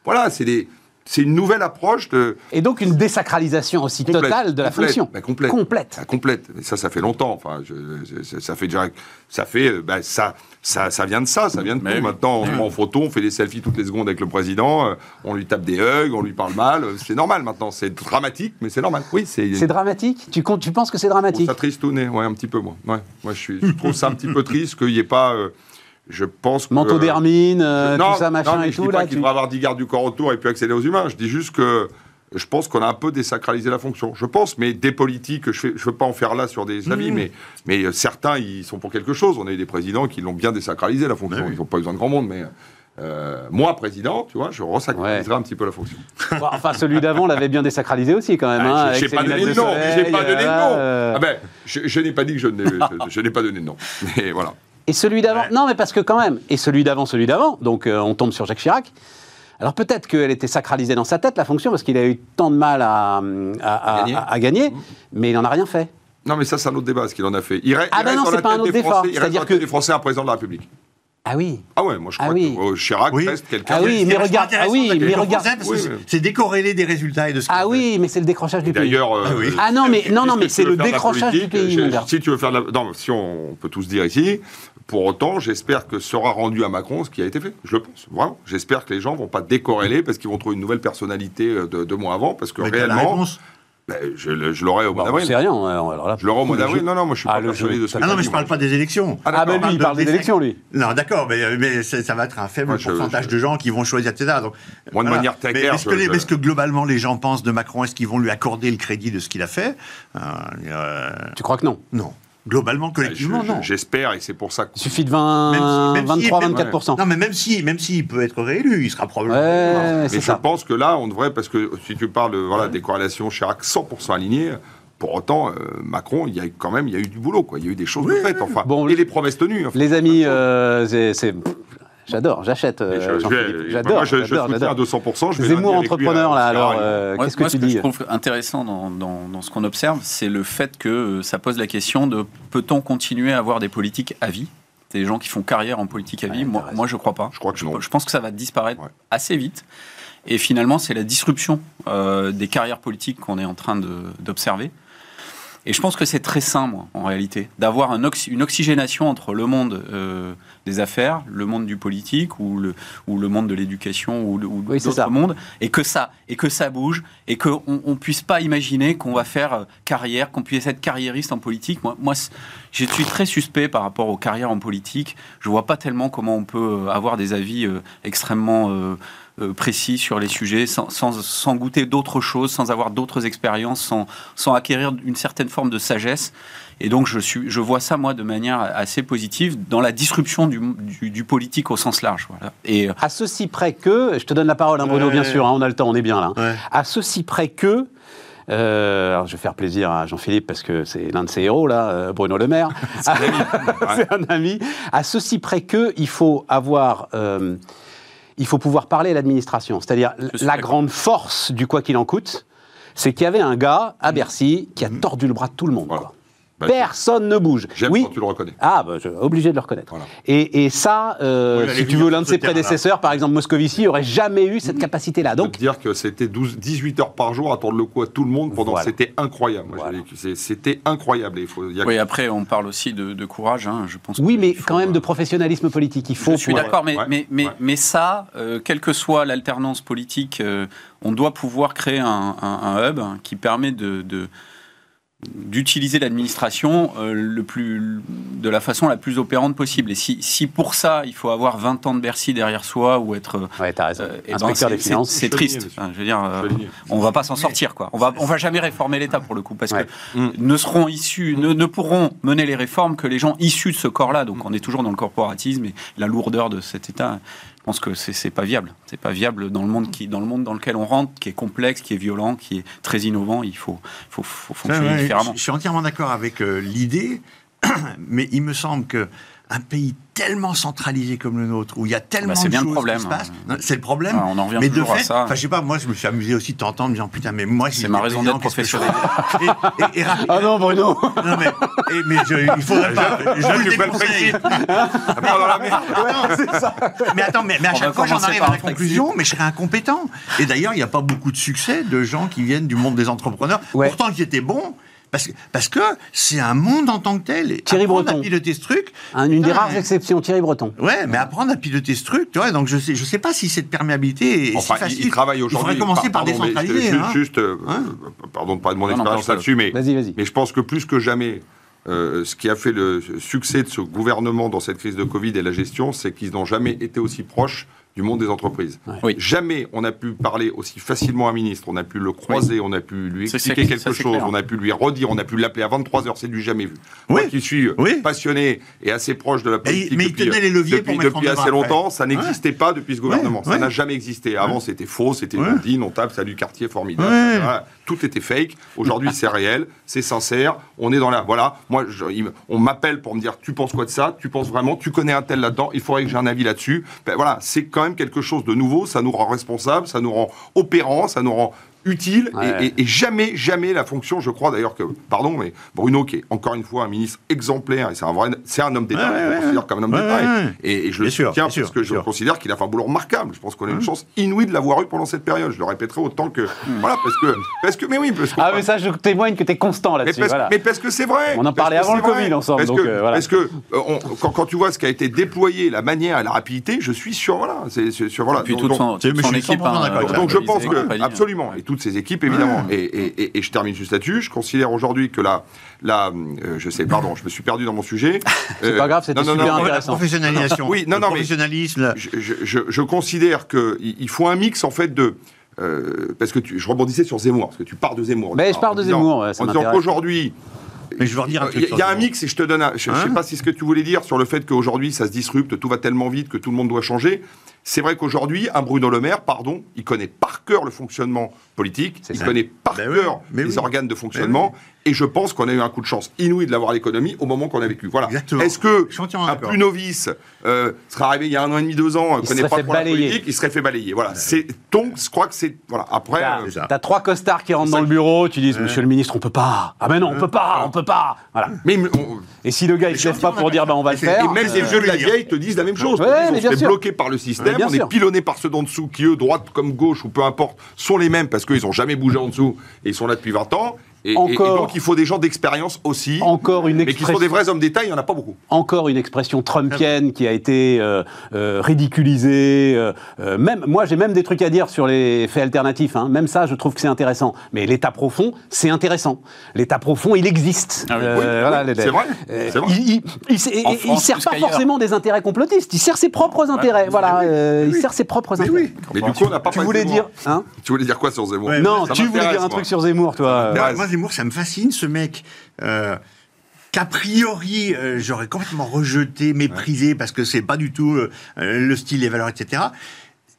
Voilà, c'est des. C'est une nouvelle approche de. Et donc une désacralisation aussi Complète, totale de la complète, fonction. bah, complète. Complète. Ah, complète. Mais ça, ça fait longtemps. Enfin, je- je- ça fait déjà, ça fait, euh, bah, ça, ça, ça vient de ça, ça vient de Mais tout. oui. Maintenant, on se prend en photo, on fait des selfies toutes les secondes avec le président, euh, on lui tape des hugs, on lui parle mal. euh, C'est normal maintenant. C'est dramatique, mais c'est normal. Oui, c'est. C'est dramatique? Tu, comptes- tu penses que c'est dramatique? ça tristouné, ouais, un petit peu moi. Ouais, moi je, suis, je trouve ça un petit peu triste qu'il n'y ait pas. euh, je pense que. Manteau d'hermine, euh, non, tout ça, machin non, mais et je tout. dis pas qu'il tu- devrait avoir 10 gardes du corps autour et puis accéder aux humains. Je dis juste que je pense qu'on a un peu désacralisé la fonction. Je pense, mais des politiques, je ne je veux pas en faire là sur des Mmh. avis, mais, mais euh, certains, ils sont pour quelque chose. On a eu des présidents qui l'ont bien désacralisé la fonction. Ouais, oui. Ils n'ont pas besoin de grand monde, mais. euh, moi, président, tu vois, je resacraliserai un petit peu la fonction. *laughs* Bon, enfin, celui d'avant l'avait bien désacralisé aussi, quand même. hein, Ah, avec j'ai ses pas donné de nom, soleil, j'ai pas donné de nom. euh. Ah ben, je, je n'ai pas dit que je n'ai, je, *laughs* je n'ai pas donné de nom. Mais voilà. Et celui d'avant, Ouais. non, mais parce que quand même, et celui d'avant, celui d'avant, donc euh, on tombe sur Jacques Chirac. Alors peut-être qu'elle était sacralisée dans sa tête, la fonction, parce qu'il a eu tant de mal à, à- à- Gagner. à- à gagner, mais il n'en a rien fait. Non, mais ça, c'est un autre débat, ce qu'il en a fait. Il, Ah il ben reste non, c'est pas un autre débat. Il reste C'est-à-dire dans la tête que- des Français un président de la République. Ah oui. Ah ouais, moi je Ah crois oui. que euh, Chirac Oui. reste quelqu'un. Ah oui, Ce qui est mais regarde- ah oui, mais regarde- Oui, c'est- décorrélé des résultats et de ce Ah oui, mais c'est le décrochage du pays. D'ailleurs, euh, Ah oui. Ah non, mais, non, non, mais c'est le décrochage du pays. Si tu veux faire de la... Non, si on, on peut tous dire ici, pour autant, j'espère que sera rendu à Macron ce qui a été fait. Je le pense, vraiment. J'espère que les gens vont pas décorréler parce qu'ils vont trouver une nouvelle personnalité euh, de deux mois avant, parce que Mais réellement, réponse. ben, je, l'aurai au mois Bah, d'avril. sait rien. hein, alors là, Je l'aurai au mois d'avril. Non, non, moi je suis Ah, pas le persuadé de ce Ah non, mais je parle dit, pas des élections. Ah, Ah, ben d'accord. lui, il parle des des élections, lui. Non, d'accord, mais, mais ça, ça va être un faible Moi, je- pourcentage je- de gens qui vont choisir, etc. Donc, Moi, de manière très mais claire, est-ce que, je- les- je- est-ce que globalement les gens pensent de Macron Est-ce qu'ils vont lui accorder le crédit de ce qu'il a fait Euh, euh, Tu crois que non? Non. Globalement, Je- collectivement, je- non. J'espère, et c'est pour ça que. Il suffit de 20, Même si- même si- 23, même- 24%. Non, mais même si, même s'il peut être réélu, il sera probablement. Ouais, Mais c'est je ça. pense que là, on devrait, parce que si tu parles de, voilà, des corrélations Chirac 100% alignées, pour autant, euh, Macron, il y a eu- quand même il y a eu du boulot, quoi. il y a eu des choses de faites, enfin, Bon, et les promesses tenues. enfin. Les amis, euh, c'est- c'est- j'adore, j'achète. Euh, J'adore, moi, je, je soutiens à j'adore. 200%. Je vais Zemmour entrepreneur, là, alors, euh, Moi, qu'est-ce que moi, tu ce que dis je trouve intéressant dans, dans- dans ce qu'on observe, c'est le fait que euh, ça pose la question de peut-on continuer à avoir des politiques à vie? Des gens qui font carrière en politique à vie? Ouais, moi, je crois pas. Je crois que non. Je pense que ça va disparaître Ouais. assez vite. Et finalement, c'est la disruption euh, des carrières politiques qu'on est en train d'observer. Et je pense que c'est très sain, moi, en réalité, d'avoir un oxy- une oxygénation entre le monde euh, des affaires, le monde du politique ou le, ou le monde de l'éducation ou, ou d'autres mondes, et que ça et que ça bouge et qu'on ne puisse pas imaginer qu'on va faire euh, carrière, qu'on puisse être carriériste en politique. Moi, moi, je suis très suspect par rapport aux carrières en politique. Je vois pas tellement comment on peut euh, avoir des avis euh, extrêmement précis sur les sujets, sans, sans, goûter d'autres choses, sans avoir d'autres expériences, sans, sans acquérir une certaine forme de sagesse. Et donc, je, suis, je vois ça, moi, de manière assez positive dans la disruption du, du, politique au sens large. Voilà. Et, à ceci près que, je te donne la parole, hein, Bruno, bien sûr, hein, on a le temps, on est bien là. À ceci près que, euh, alors je vais faire plaisir à Jean-Philippe parce que c'est l'un de ses héros, là, euh, Bruno Le Maire. *laughs* *laughs* c'est un, ami. À ceci près que, il faut avoir. Euh, il faut pouvoir parler à l'administration. C'est-à-dire, la grande force du quoi qu'il en coûte, c'est qu'il y avait un gars à Bercy qui a mm. tordu le bras de tout le monde. Bah, Personne ne bouge. J'aime oui. quand tu le reconnais. Ah, bah, je, obligé de le reconnaître. Et, et, ça, euh, si tu veux, l'un de ses prédécesseurs, par exemple Moscovici, n'aurait jamais eu cette capacité-là. Donc, dire que c'était 18 heures par jour à tordre le cou à tout le monde pendant. C'était incroyable. C'était incroyable. Il faut, Oui, après, on parle aussi de, courage. Hein, je pense. Oui, mais quand même de professionnalisme politique. Il faut. Je suis d'accord, mais, mais, mais, mais, ça, euh, quelle que soit l'alternance politique, euh, on doit pouvoir créer un, un, hub qui permet de, de d'utiliser l'administration euh, le plus de la façon la plus opérante possible. Et si, si, pour ça il faut avoir 20 ans de Bercy derrière soi ou être ouais, raison. Euh, ben c'est triste. je veux dire, euh, on va pas s'en sortir quoi. On va on va jamais réformer l'État pour le coup parce que mm. ne seront issus ne, ne, pourront mener les réformes que les gens issus de ce corps-là. Donc on est toujours dans le corporatisme et la lourdeur de cet État pense que c'est pas viable. C'est pas viable dans le monde qui, dans le monde dans lequel on rentre, qui est complexe, qui est violent, qui est très innovant. Il faut, faut, fonctionner différemment. Je, suis entièrement d'accord avec euh, l'idée, *clears throat* mais il me semble que un pays tellement centralisé comme le nôtre, où il y a tellement bah, de choses problème, qui se passent. C'est le problème. on en revient mais de fait, à ça. Enfin, je sais pas, moi, je me suis amusé aussi de t'entendre, en disant, putain, mais moi, c'est ma raison d'être professionnel. *laughs* ah non, Bruno. non, mais, mais il faudrait pas. Je, je le déconseille. *laughs* mais attends, mais, à chaque fois, j'en arrive à la conclusion, mais je serais incompétent. Et d'ailleurs, il n'y a pas beaucoup de succès de gens qui viennent du monde des entrepreneurs, pourtant qui étaient bons parce que parce que c'est un monde en tant que tel. Et Thierry Breton. à piloter ce truc. une des rares exceptions, Thierry Breton. Ouais, mais apprendre à piloter ce truc, tu vois. Donc je sais, je sais pas si cette perméabilité est enfin, si facile. Il, travaille aujourd'hui. Il faudrait commencer par, décentraliser. Hein. Juste, euh, hein pardon de parler de mon expérience là-dessus, mais, mais je pense que plus que jamais. Euh, ce qui a fait le succès de ce gouvernement dans cette crise de Covid et la gestion, c'est qu'ils n'ont jamais été aussi proches du monde des entreprises. Jamais on a pu parler aussi facilement à un ministre, on a pu le croiser, on a pu lui expliquer quelque chose, on a pu lui redire, on a pu l'appeler à 23h, c'est du jamais vu. Moi qui suis passionné et assez proche de la politique mais depuis, il tenait les leviers depuis, depuis assez longtemps, ça n'existait pas depuis ce gouvernement. Ça n'a jamais existé. Avant c'était faux, c'était on dit, on tape, salut quartier, formidable. Tout était fake. Aujourd'hui c'est réel, c'est sincère, on est dans la... Voilà, moi on m'appelle pour me dire tu penses quoi de ça, tu penses vraiment, tu connais un tel là-dedans, il faudrait que j'ai un avis là-dessus. Ben, voilà, c'est quand même quelque chose de nouveau, ça nous rend responsable, ça nous rend opérant, ça nous rend utile et, jamais, jamais la fonction, je crois d'ailleurs que, pardon, mais Bruno, qui est encore une fois un ministre exemplaire, et c'est un vrai, c'est un homme d'État, je le considère comme un homme d'État, et, je le soutiens parce que je considère qu'il a fait un boulot remarquable. Je pense qu'on a une chance inouïe de l'avoir eu pendant cette période. Je le répéterai autant que, hmm. voilà, parce que, parce que, mais oui, parce que. Ah, mais ça, je témoigne que tu es constant là-dessus. Mais, parce que c'est vrai. On en parlait avant le Covid ensemble. Parce donc, que, euh, parce que euh, quand, tu vois ce qui a été déployé, la manière et la rapidité, je suis sur, voilà, c'est sur, voilà. Puis toute son équipe. Hein, donc je pense que, absolument, et toutes ces équipes, évidemment. Et, je termine juste là-dessus. Je considère aujourd'hui que la, la euh, je sais, pardon, je me suis perdu dans mon sujet. *laughs* c'est pas grave, c'était super intéressant. La professionnalisation. oui, non, non, professionnalisme. je, considère qu'il faut un mix en fait de. Euh, parce que tu, je rebondissais sur Zemmour, parce que tu pars de Zemmour. Mais je pars de Zemmour. en disant qu'aujourd'hui, mais je veux redire un truc. Il y, a un mix et je te donne. je ne sais hein pas si ce que tu voulais dire sur le fait qu'aujourd'hui ça se disrupte, tout va tellement vite que tout le monde doit changer. C'est vrai qu'aujourd'hui, un Bruno Le Maire, pardon, il connaît par cœur le fonctionnement politique, il connaît par ben cœur les organes de ben fonctionnement, et je pense qu'on a eu un coup de chance inouï de l'avoir l'économie au moment qu'on a vécu. Voilà. Est-ce que un plus novice euh, serait arrivé il y a un an et demi, deux ans, ne connaît pas trop la politique, il serait fait balayer. Voilà. C'est donc, je crois que c'est voilà. Après, t'as, as trois costards qui rentrent dans le bureau, tu dis, Monsieur le ministre, on peut pas. Ah ben non, on peut pas, on peut pas. Voilà. Mais et si le gars il se lève pas pour dire, ben on va le faire. Et même les vieux de la vieille te disent la même chose. on est bloqué par le système, on est pilonné par ceux d'en dessous qui eux, droite comme gauche ou peu importe, sont les mêmes parce qu'ils ont jamais bougé en dessous et ils sont là depuis 20 ans. Et, et- et Encore. donc, il faut des gens d'expérience aussi, Encore une mais qui sont expression. des vrais hommes d'État, il n'y en a pas beaucoup. encore une expression trumpienne qui a été euh, euh, ridiculisée. euh, même, moi, j'ai même des trucs à dire sur les faits alternatifs. hein. Même ça, je trouve que c'est intéressant. Mais l'État profond, c'est intéressant. L'État profond, il existe. Ah oui. Euh, Oui, voilà, oui, les- c'est vrai, euh. Il, France, sert pas forcément des intérêts complotistes. Il sert ses propres intérêts. voilà, euh, il sert ses propres intérêts. Mais du coup, on n'a pas Tu voulais Zemmour. dire, hein Tu voulais dire quoi sur Zemmour? Ouais, Non, tu voulais dire un truc sur Zemmour, toi. Ça me fascine, ce mec. euh, qu'a priori, euh, j'aurais complètement rejeté, méprisé, parce que c'est pas du tout euh, le style, les valeurs, etc.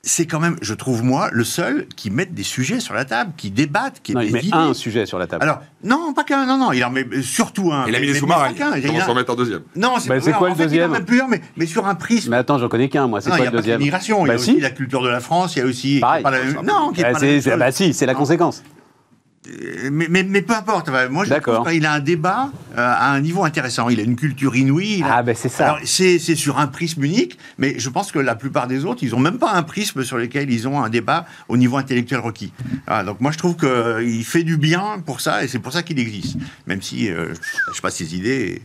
C'est quand même, je trouve, moi, le seul qui mette des sujets sur la table, qui débattent, qui Non, il met idées. un sujet sur la table. Alors, non, pas qu'un, non, non, il en met surtout un. Il a mis les sous-marins, il il y en commence a- à en mettre un deuxième. Non, Bah, c'est non, quoi en le fait, deuxième Il y en a même plusieurs, mais, mais sur un prisme. Mais attends, j'en connais qu'un, moi. C'est il quoi a le pas que deuxième? l'immigration, il y a Bah aussi si. la culture de la France, il y a aussi. qui est Pareil. pas la Non, qui est Bah, pas la chose. bah si, c'est la conséquence. Mais, mais, mais peu importe. Moi, je trouve qu'il a un débat euh, à un niveau intéressant. Il a une culture inouïe. a- Ah, ben c'est ça. C'est sur un prisme unique, mais je pense que la plupart des autres, ils n'ont même pas un prisme sur lequel ils ont un débat au niveau intellectuel requis. Voilà, donc moi, je trouve qu'il fait du bien pour ça, et c'est pour ça qu'il existe. Même si euh, je ne sais pas ses idées.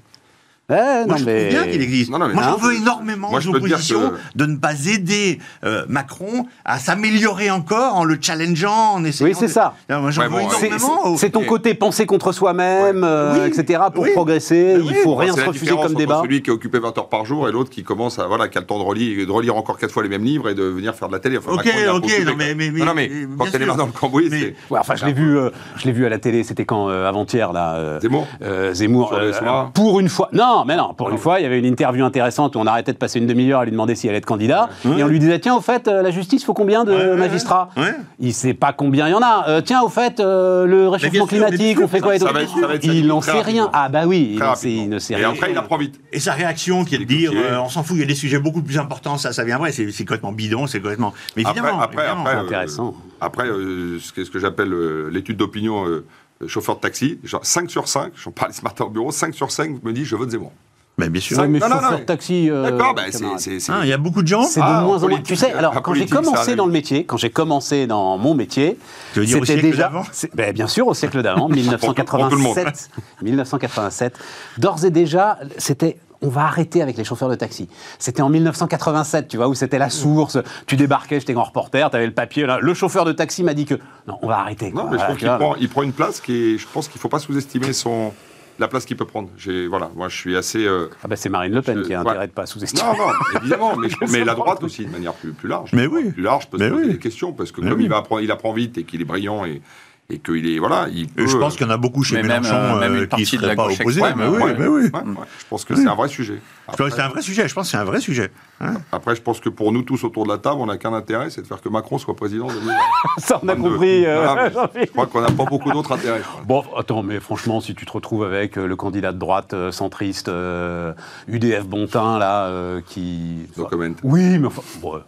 Ouais, Moi, non, je mais... trouve bien qu'il existe. Non, non, mais- moi, j'en veux énormément Moi, aux je oppositions que- de ne pas aider euh, Macron à s'améliorer encore en le challengeant, en essayant. Oui, c'est de- ça. Non, moi, j'en Ouais, veux bon, C'est- ton côté penser contre soi-même, euh, Oui, etc. Pour oui. progresser, Mais il oui. faut Bon, rien se refuser comme entre débat. Celui qui est occupé 20 heures par jour et l'autre qui commence à voilà qui a le temps de relire, de relire encore quatre fois les mêmes livres et de venir faire de la télé. Enfin, Ok, Macron, ok, non, mais- mais- non, mais quand t'es les mains dans le cambouis, Mais- c'est enfin, je l'ai vu, euh, je l'ai vu à la télé. C'était quand avant-hier là. Zemmour. Zemmour. Pour une fois. Non, mais non. Pour Non. une fois, il y avait une interview intéressante où on arrêtait de passer une demi-heure à lui demander si elle est candidat et on lui disait tiens, au fait, euh, la justice, faut combien de Ouais, magistrats? Ouais. Il sait pas combien il y en a. Euh, tiens, au fait, euh, le réchauffement sûr, climatique, on fait quoi et ça tout va être- ça va être Il n'en sait rien. Ah bah oui, il, sait- ne sait Et rien. après, il apprend vite. Et sa réaction qui est de dire euh, on s'en fout, il y a des sujets beaucoup plus importants, ça, ça viendrait, c'est c'est complètement bidon, c'est complètement. Mais évidemment, après, évidemment. après, c'est intéressant. Après, ce que, j'appelle l'étude d'opinion euh, chauffeur de taxi, genre 5 sur 5, j'en parlais ce matin au bureau, 5 sur 5 me dit je vote Zemmour. Mais bien sûr. Ouais, mais Non, non, non, chauffeur mais- taxi. euh, D'accord, c'est- Il y a beaucoup de gens. C'est Ah, de en moins en moins. Tu sais, alors quand j'ai commencé dans le métier, quand j'ai commencé dans mon métier, veux c'était déjà, ben, bien sûr au siècle d'avant, *laughs* Pour tout le monde. 1987, 1987. D'ores et déjà, c'était on va arrêter avec les chauffeurs de taxi. C'était en 1987, tu vois, où c'était la source. Tu débarquais, j'étais grand reporter, tu avais le papier. Là. Le chauffeur de taxi m'a dit que non, on va arrêter. quoi. Non, mais je trouve qu'il prend, il prend une place qui est. Je pense qu'il ne faut pas sous-estimer son. La place qu'il peut prendre. J'ai, voilà, moi je suis assez. euh, Ah ben, c'est Marine Le Pen Je- qui a ouais. intérêt de pas sous-estimer. Non, non, évidemment, mais, *laughs* mais la droite aussi, de manière plus, plus large. Mais oui. Plus large, peut se Mais poser oui. des questions, parce que Mais comme oui. il, va apprendre, il apprend vite et qu'il est brillant et, et qu'il est. Voilà, il peut. Et je pense qu'il y en a beaucoup chez Mais même, Mélenchon euh, même euh, une qui partie ne de seraient la pas gauche opposés. Mais oui, ouais, mais oui. ouais, ouais. Je pense que c'est un vrai sujet. C'est un vrai sujet, je pense que c'est un vrai sujet. Hein Après, je pense que pour nous tous autour de la table, on n'a qu'un intérêt, c'est de faire que Macron soit président. de *laughs* Ça, on a 2022. compris. euh, Voilà, *laughs* je crois qu'on n'a pas beaucoup d'autres intérêts. Bon, attends, mais franchement, si tu te retrouves avec euh, le candidat de droite euh, centriste euh, UDF Bontin, là, euh, qui. No comment. Oui, mais enfin. bon, euh,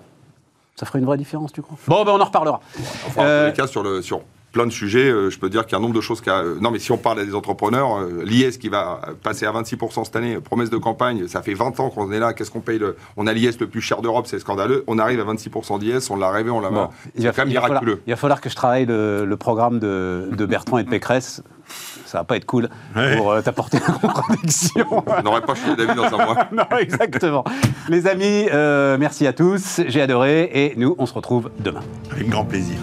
ça ferait une vraie différence, tu crois? Bon, ben on en reparlera. Enfin, en Euh, tous les cas, sur, le, sur plein de sujets, euh, je peux dire qu'il y a un nombre de choses qui a... euh, non, mais si on parle à des entrepreneurs, euh, l'IS qui va passer à 26% cette année, promesse de campagne, ça fait 20 ans qu'on est là, qu'est-ce qu'on paye le... On a l'IS le plus cher d'Europe, c'est scandaleux. On arrive à 26% d'IS, on l'a rêvé, on l'a... Bon, c'est quand même il va falloir, miraculeux. il va falloir que je travaille le, le programme de, de Bertrand et de Pécresse. Ça va pas être cool Ouais. pour euh, t'apporter la contradiction. On n'aurait pas changé d'avis dans un mois. *laughs* non, exactement. Les amis, euh, merci à tous. J'ai adoré et nous, on se retrouve demain. Avec grand plaisir.